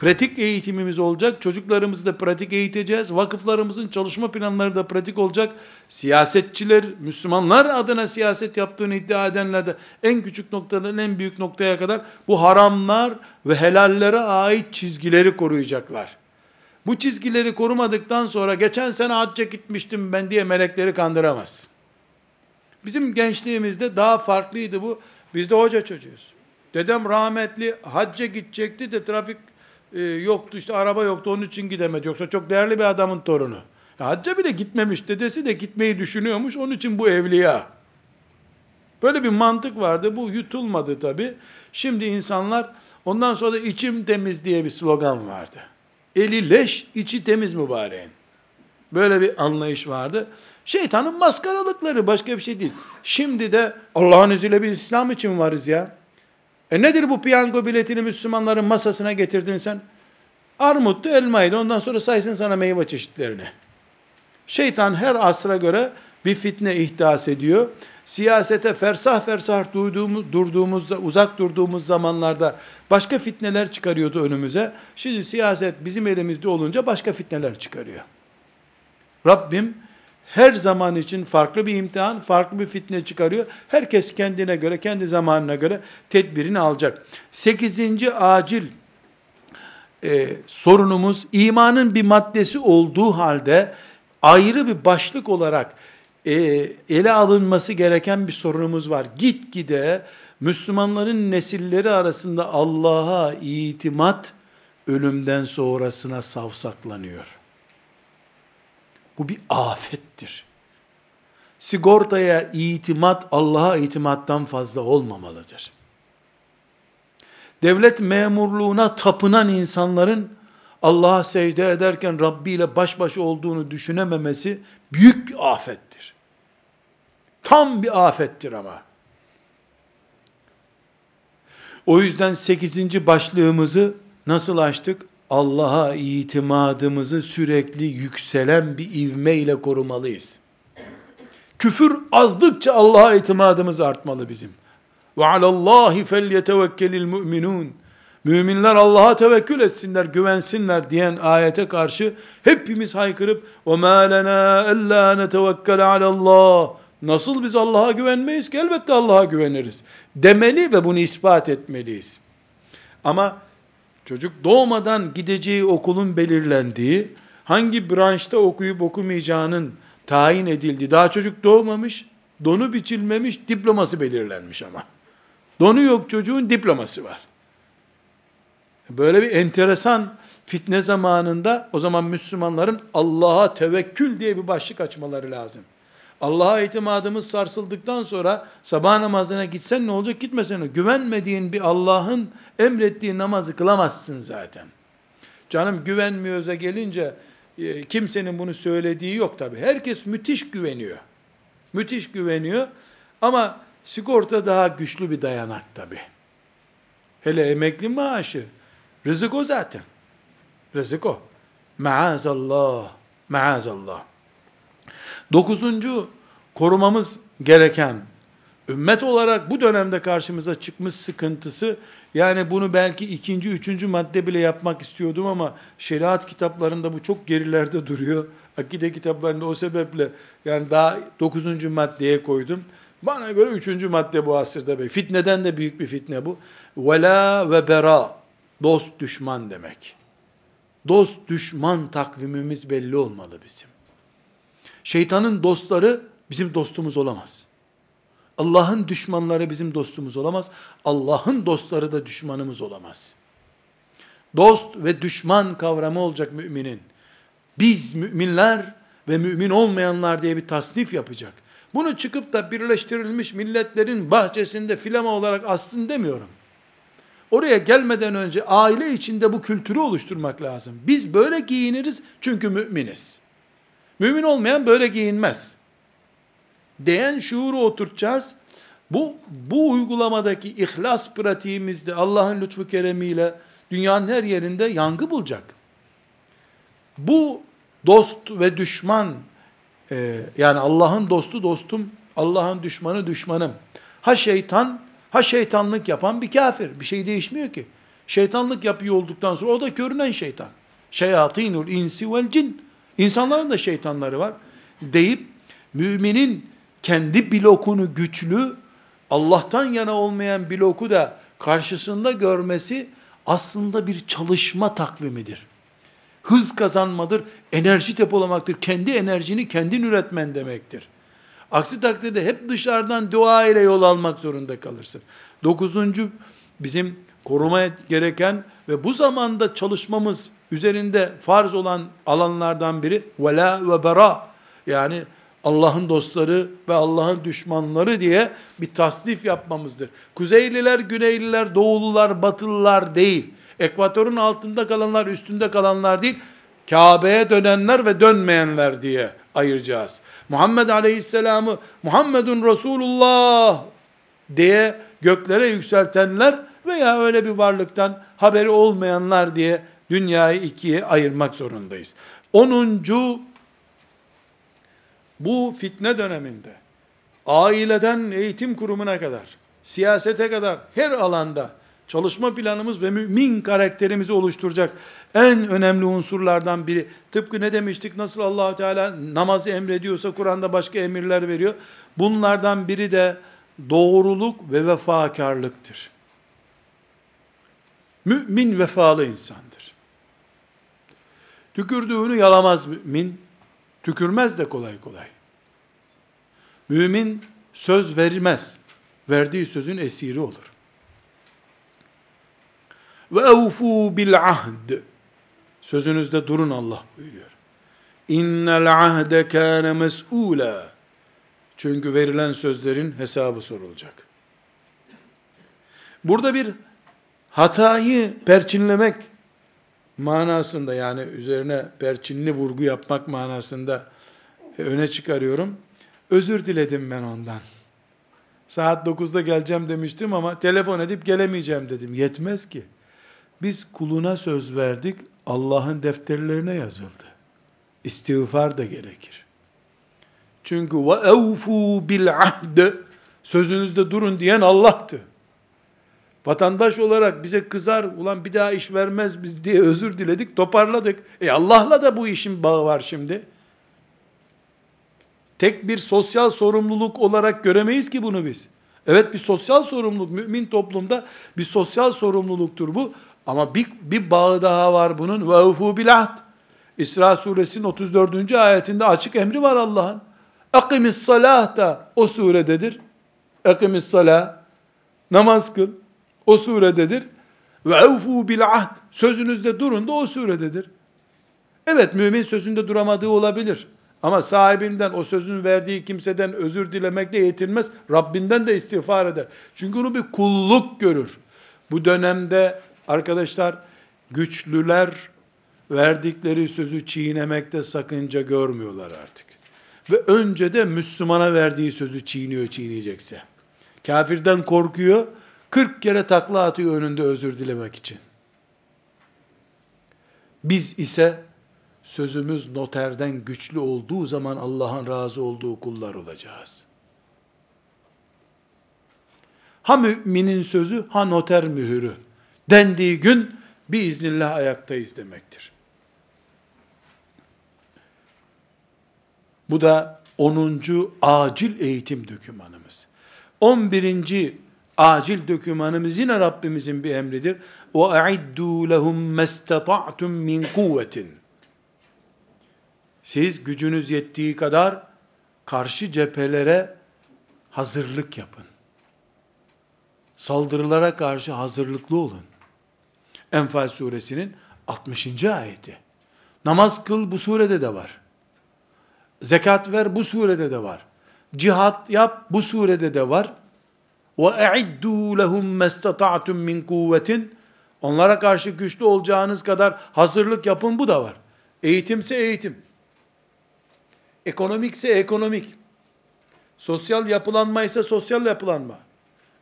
Pratik eğitimimiz olacak. Çocuklarımızı da pratik eğiteceğiz. Vakıflarımızın çalışma planları da pratik olacak. Siyasetçiler, Müslümanlar adına siyaset yaptığını iddia edenler de en küçük noktadan en büyük noktaya kadar bu haramlar ve helallere ait çizgileri koruyacaklar. Bu çizgileri korumadıktan sonra geçen sene hacca gitmiştim ben diye melekleri kandıramaz. Bizim gençliğimizde daha farklıydı bu. Biz de hoca çocuğuz. Dedem rahmetli hacca gidecekti de trafik e, yoktu işte araba yoktu onun için gidemedi. Yoksa çok değerli bir adamın torunu. Ya hacca bile gitmemiş dedesi de gitmeyi düşünüyormuş onun için bu evliya. Böyle bir mantık vardı bu yutulmadı tabi. Şimdi insanlar ondan sonra da içim temiz diye bir slogan vardı. Eli leş içi temiz mübareğin. Böyle bir anlayış vardı. Şeytanın maskaralıkları başka bir şey değil. Şimdi de Allah'ın izniyle bir İslam için varız ya. E nedir bu piyango biletini Müslümanların masasına getirdin sen? Armuttu, elmaydı. Ondan sonra saysın sana meyve çeşitlerini. Şeytan her asra göre bir fitne ihdas ediyor. Siyasete fersah fersah duyduğumuz, durduğumuzda, uzak durduğumuz zamanlarda başka fitneler çıkarıyordu önümüze. Şimdi siyaset bizim elimizde olunca başka fitneler çıkarıyor. Rabbim her zaman için farklı bir imtihan, farklı bir fitne çıkarıyor. Herkes kendine göre, kendi zamanına göre tedbirini alacak. Sekizinci acil e, sorunumuz imanın bir maddesi olduğu halde ayrı bir başlık olarak e, ele alınması gereken bir sorunumuz var. Gitgide Müslümanların nesilleri arasında Allah'a itimat ölümden sonrasına savsaklanıyor. Bu bir afettir. Sigortaya itimat Allah'a itimattan fazla olmamalıdır. Devlet memurluğuna tapınan insanların Allah'a secde ederken Rabbi ile baş başa olduğunu düşünememesi büyük bir afettir. Tam bir afettir ama. O yüzden sekizinci başlığımızı nasıl açtık? Allah'a itimadımızı sürekli yükselen bir ivme ile korumalıyız. Küfür azdıkça Allah'a itimadımız artmalı bizim. Ve alallahi felyetevekkelil müminun. Müminler Allah'a tevekkül etsinler, güvensinler diyen ayete karşı hepimiz haykırıp ve ma lena illa netevekkel alallah. Nasıl biz Allah'a güvenmeyiz ki? Elbette Allah'a güveniriz. Demeli ve bunu ispat etmeliyiz. Ama çocuk doğmadan gideceği okulun belirlendiği, hangi branşta okuyup okumayacağının tayin edildiği, daha çocuk doğmamış, donu biçilmemiş, diploması belirlenmiş ama. Donu yok çocuğun diploması var. Böyle bir enteresan fitne zamanında o zaman Müslümanların Allah'a tevekkül diye bir başlık açmaları lazım. Allah'a itimadımız sarsıldıktan sonra sabah namazına gitsen ne olacak gitmesen güvenmediğin bir Allah'ın emrettiği namazı kılamazsın zaten. Canım güvenmiyorsa gelince e, kimsenin bunu söylediği yok tabi. Herkes müthiş güveniyor. Müthiş güveniyor ama sigorta daha güçlü bir dayanak tabi. Hele emekli maaşı Rızık o zaten. Rızık o. Maazallah. Maazallah. Dokuzuncu, korumamız gereken, ümmet olarak bu dönemde karşımıza çıkmış sıkıntısı, yani bunu belki ikinci, üçüncü madde bile yapmak istiyordum ama şeriat kitaplarında bu çok gerilerde duruyor. Akide kitaplarında o sebeple yani daha dokuzuncu maddeye koydum. Bana göre üçüncü madde bu asırda. Bey. Fitneden de büyük bir fitne bu. Vela ve bera. Dost düşman demek. Dost düşman takvimimiz belli olmalı bizim. Şeytanın dostları bizim dostumuz olamaz. Allah'ın düşmanları bizim dostumuz olamaz. Allah'ın dostları da düşmanımız olamaz. Dost ve düşman kavramı olacak müminin. Biz müminler ve mümin olmayanlar diye bir tasnif yapacak. Bunu çıkıp da birleştirilmiş milletlerin bahçesinde filama olarak assın demiyorum. Oraya gelmeden önce aile içinde bu kültürü oluşturmak lazım. Biz böyle giyiniriz çünkü müminiz. Mümin olmayan böyle giyinmez. Diyen şuuru oturtacağız. Bu, bu uygulamadaki ihlas pratiğimizde Allah'ın lütfu keremiyle dünyanın her yerinde yangı bulacak. Bu dost ve düşman e, yani Allah'ın dostu dostum, Allah'ın düşmanı düşmanım. Ha şeytan, ha şeytanlık yapan bir kafir. Bir şey değişmiyor ki. Şeytanlık yapıyor olduktan sonra o da görünen şeytan. Şeyatinul insi vel cin. İnsanların da şeytanları var. Deyip müminin kendi blokunu güçlü, Allah'tan yana olmayan bloku da karşısında görmesi aslında bir çalışma takvimidir. Hız kazanmadır, enerji depolamaktır. Kendi enerjini kendin üretmen demektir. Aksi takdirde hep dışarıdan dua ile yol almak zorunda kalırsın. Dokuzuncu bizim korumaya gereken ve bu zamanda çalışmamız üzerinde farz olan alanlardan biri vela ve bera yani Allah'ın dostları ve Allah'ın düşmanları diye bir tasnif yapmamızdır. Kuzeyliler, Güneyliler, Doğulular, Batılılar değil. Ekvatorun altında kalanlar, üstünde kalanlar değil. Kabe'ye dönenler ve dönmeyenler diye ayıracağız. Muhammed Aleyhisselam'ı Muhammedun Resulullah diye göklere yükseltenler veya öyle bir varlıktan haberi olmayanlar diye dünyayı ikiye ayırmak zorundayız. Onuncu bu fitne döneminde aileden eğitim kurumuna kadar, siyasete kadar her alanda çalışma planımız ve mümin karakterimizi oluşturacak en önemli unsurlardan biri. Tıpkı ne demiştik? Nasıl allah Teala namazı emrediyorsa Kur'an'da başka emirler veriyor. Bunlardan biri de doğruluk ve vefakarlıktır. Mümin vefalı insandır. Tükürdüğünü yalamaz mümin, tükürmez de kolay kolay. Mümin söz vermez, verdiği sözün esiri olur. Ve evfu bil ahd. Sözünüzde durun Allah buyuruyor. İnnel ahde kâne mes'ûlâ. Çünkü verilen sözlerin hesabı sorulacak. Burada bir hatayı perçinlemek manasında yani üzerine perçinli vurgu yapmak manasında öne çıkarıyorum. Özür diledim ben ondan. Saat 9'da geleceğim demiştim ama telefon edip gelemeyeceğim dedim. Yetmez ki. Biz kuluna söz verdik, Allah'ın defterlerine yazıldı. İstiğfar da gerekir. Çünkü ve evfu bil ahd sözünüzde durun diyen Allah'tı. Vatandaş olarak bize kızar, ulan bir daha iş vermez biz diye özür diledik, toparladık. E Allah'la da bu işin bağı var şimdi. Tek bir sosyal sorumluluk olarak göremeyiz ki bunu biz. Evet bir sosyal sorumluluk, mümin toplumda bir sosyal sorumluluktur bu. Ama bir, bir bağı daha var bunun. Ve ufu bilahd. İsra suresinin 34. ayetinde açık emri var Allah'ın. Akimis salah da o surededir. Akimis salah. Namaz kıl. O surededir. Ve evfu bil ahd. Sözünüzde durun da o surededir. Evet mümin sözünde duramadığı olabilir. Ama sahibinden, o sözün verdiği kimseden özür dilemekle yetinmez. Rabbinden de istiğfar eder. Çünkü onu bir kulluk görür. Bu dönemde Arkadaşlar güçlüler verdikleri sözü çiğnemekte sakınca görmüyorlar artık. Ve önce de Müslümana verdiği sözü çiğniyor çiğneyecekse. Kafirden korkuyor, 40 kere takla atıyor önünde özür dilemek için. Biz ise sözümüz noterden güçlü olduğu zaman Allah'ın razı olduğu kullar olacağız. Ha müminin sözü, ha noter mühürü dendiği gün biiznillah ayaktayız demektir. Bu da 10. acil eğitim dokümanımız. 11. acil dokümanımız yine Rabbimizin bir emridir. وَاَعِدُّوا لَهُمْ مَسْتَطَعْتُمْ مِنْ قُوَّةٍ Siz gücünüz yettiği kadar karşı cephelere hazırlık yapın. Saldırılara karşı hazırlıklı olun. Enfal suresinin 60. ayeti. Namaz kıl bu surede de var. Zekat ver bu surede de var. Cihat yap bu surede de var. E'iddu lehum mestata'tum min kuvvetin. Onlara karşı güçlü olacağınız kadar hazırlık yapın bu da var. Eğitimse eğitim. Ekonomikse ekonomik. Sosyal yapılanma ise sosyal yapılanma.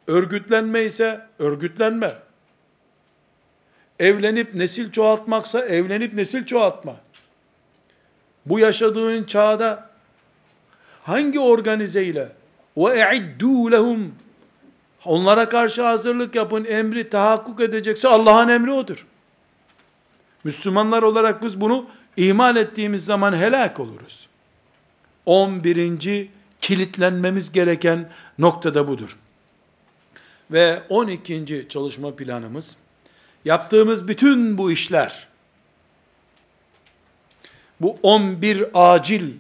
Örgütlenme ise örgütlenme. Evlenip nesil çoğaltmaksa evlenip nesil çoğaltma. Bu yaşadığın çağda hangi organizeyle ve e'iddu lehum onlara karşı hazırlık yapın emri tahakkuk edecekse Allah'ın emri odur. Müslümanlar olarak biz bunu ihmal ettiğimiz zaman helak oluruz. 11. kilitlenmemiz gereken noktada budur. Ve 12. çalışma planımız yaptığımız bütün bu işler bu 11 acil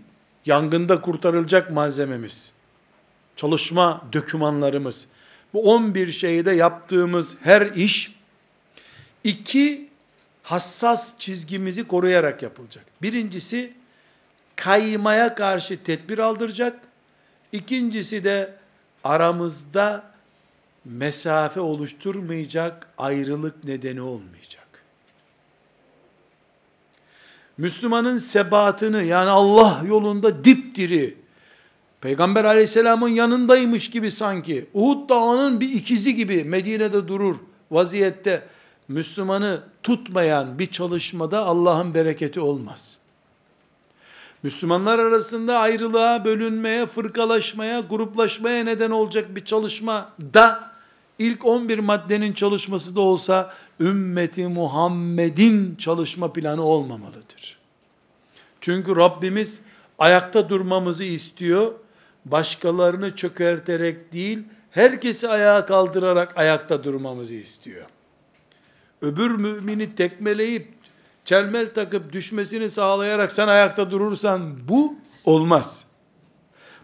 yangında kurtarılacak malzememiz, çalışma dökümanlarımız, bu 11 şeyde yaptığımız her iş, iki hassas çizgimizi koruyarak yapılacak. Birincisi, kaymaya karşı tedbir aldıracak. İkincisi de aramızda mesafe oluşturmayacak, ayrılık nedeni olmayacak. Müslümanın sebatını yani Allah yolunda dipdiri, Peygamber aleyhisselamın yanındaymış gibi sanki, Uhud dağının bir ikizi gibi Medine'de durur vaziyette, Müslümanı tutmayan bir çalışmada Allah'ın bereketi olmaz. Müslümanlar arasında ayrılığa, bölünmeye, fırkalaşmaya, gruplaşmaya neden olacak bir çalışma da ilk 11 maddenin çalışması da olsa ümmeti Muhammed'in çalışma planı olmamalıdır. Çünkü Rabbimiz ayakta durmamızı istiyor. Başkalarını çökerterek değil, herkesi ayağa kaldırarak ayakta durmamızı istiyor. Öbür mümini tekmeleyip, çelmel takıp düşmesini sağlayarak sen ayakta durursan bu olmaz.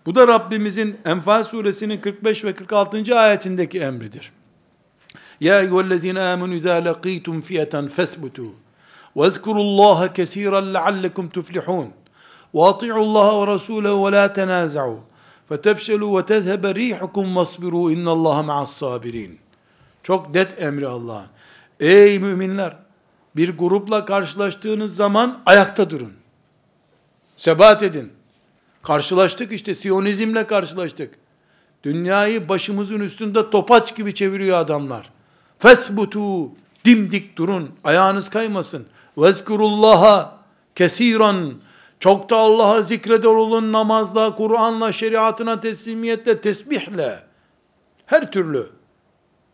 Bu da Rabbimizin Enfal suresinin 45 ve 46. ayetindeki emridir. Ya eyyühellezine amenu izâ lekîtum fiyeten fesbutû ve ezkurullâhe kesîran leallekum tuflihûn ve ati'ullâhe ve rasûlehu ve fetefşelû ve tezhebe rîhukum vasbirû innallâhe ma'as sabirin. Çok net emri Allah. Ey müminler! Bir grupla karşılaştığınız zaman ayakta durun. Sebat edin. Karşılaştık işte Siyonizmle karşılaştık. Dünyayı başımızın üstünde topaç gibi çeviriyor adamlar. Fesbutu dimdik durun. Ayağınız kaymasın. Vezkurullaha kesiran çok da Allah'a zikreder olun namazla, Kur'an'la, şeriatına teslimiyetle, tesbihle. Her türlü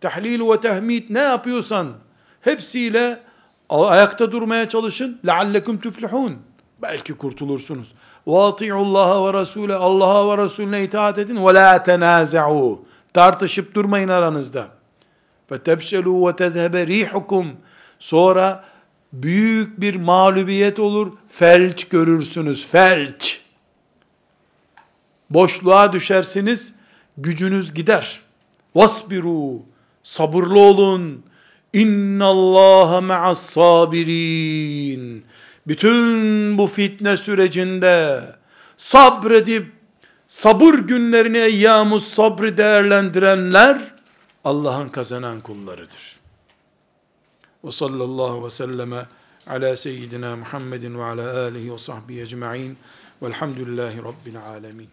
tahlil ve tehmid ne yapıyorsan hepsiyle ayakta durmaya çalışın. لَعَلَّكُمْ تُفْلِحُونَ Belki kurtulursunuz. وَاطِعُوا اللّٰهَ وَرَسُولَ Allah'a ve Resulüne itaat edin. وَلَا تَنَازَعُوا Tartışıp durmayın aranızda. فَتَفْشَلُوا وَتَذْهَبَ رِيحُكُمْ Sonra büyük bir mağlubiyet olur, felç görürsünüz, felç. Boşluğa düşersiniz, gücünüz gider. Vasbiru, sabırlı olun. İnna Allah ma'as sabirin. Bütün bu fitne sürecinde sabredip sabır günlerini eyyamus sabrı değerlendirenler Allah'ın kazanan kullarıdır. Ve sallallahu ve selleme ala seyyidina Muhammedin ve ala alihi ve sahbihi ecma'in velhamdülillahi rabbil alemin.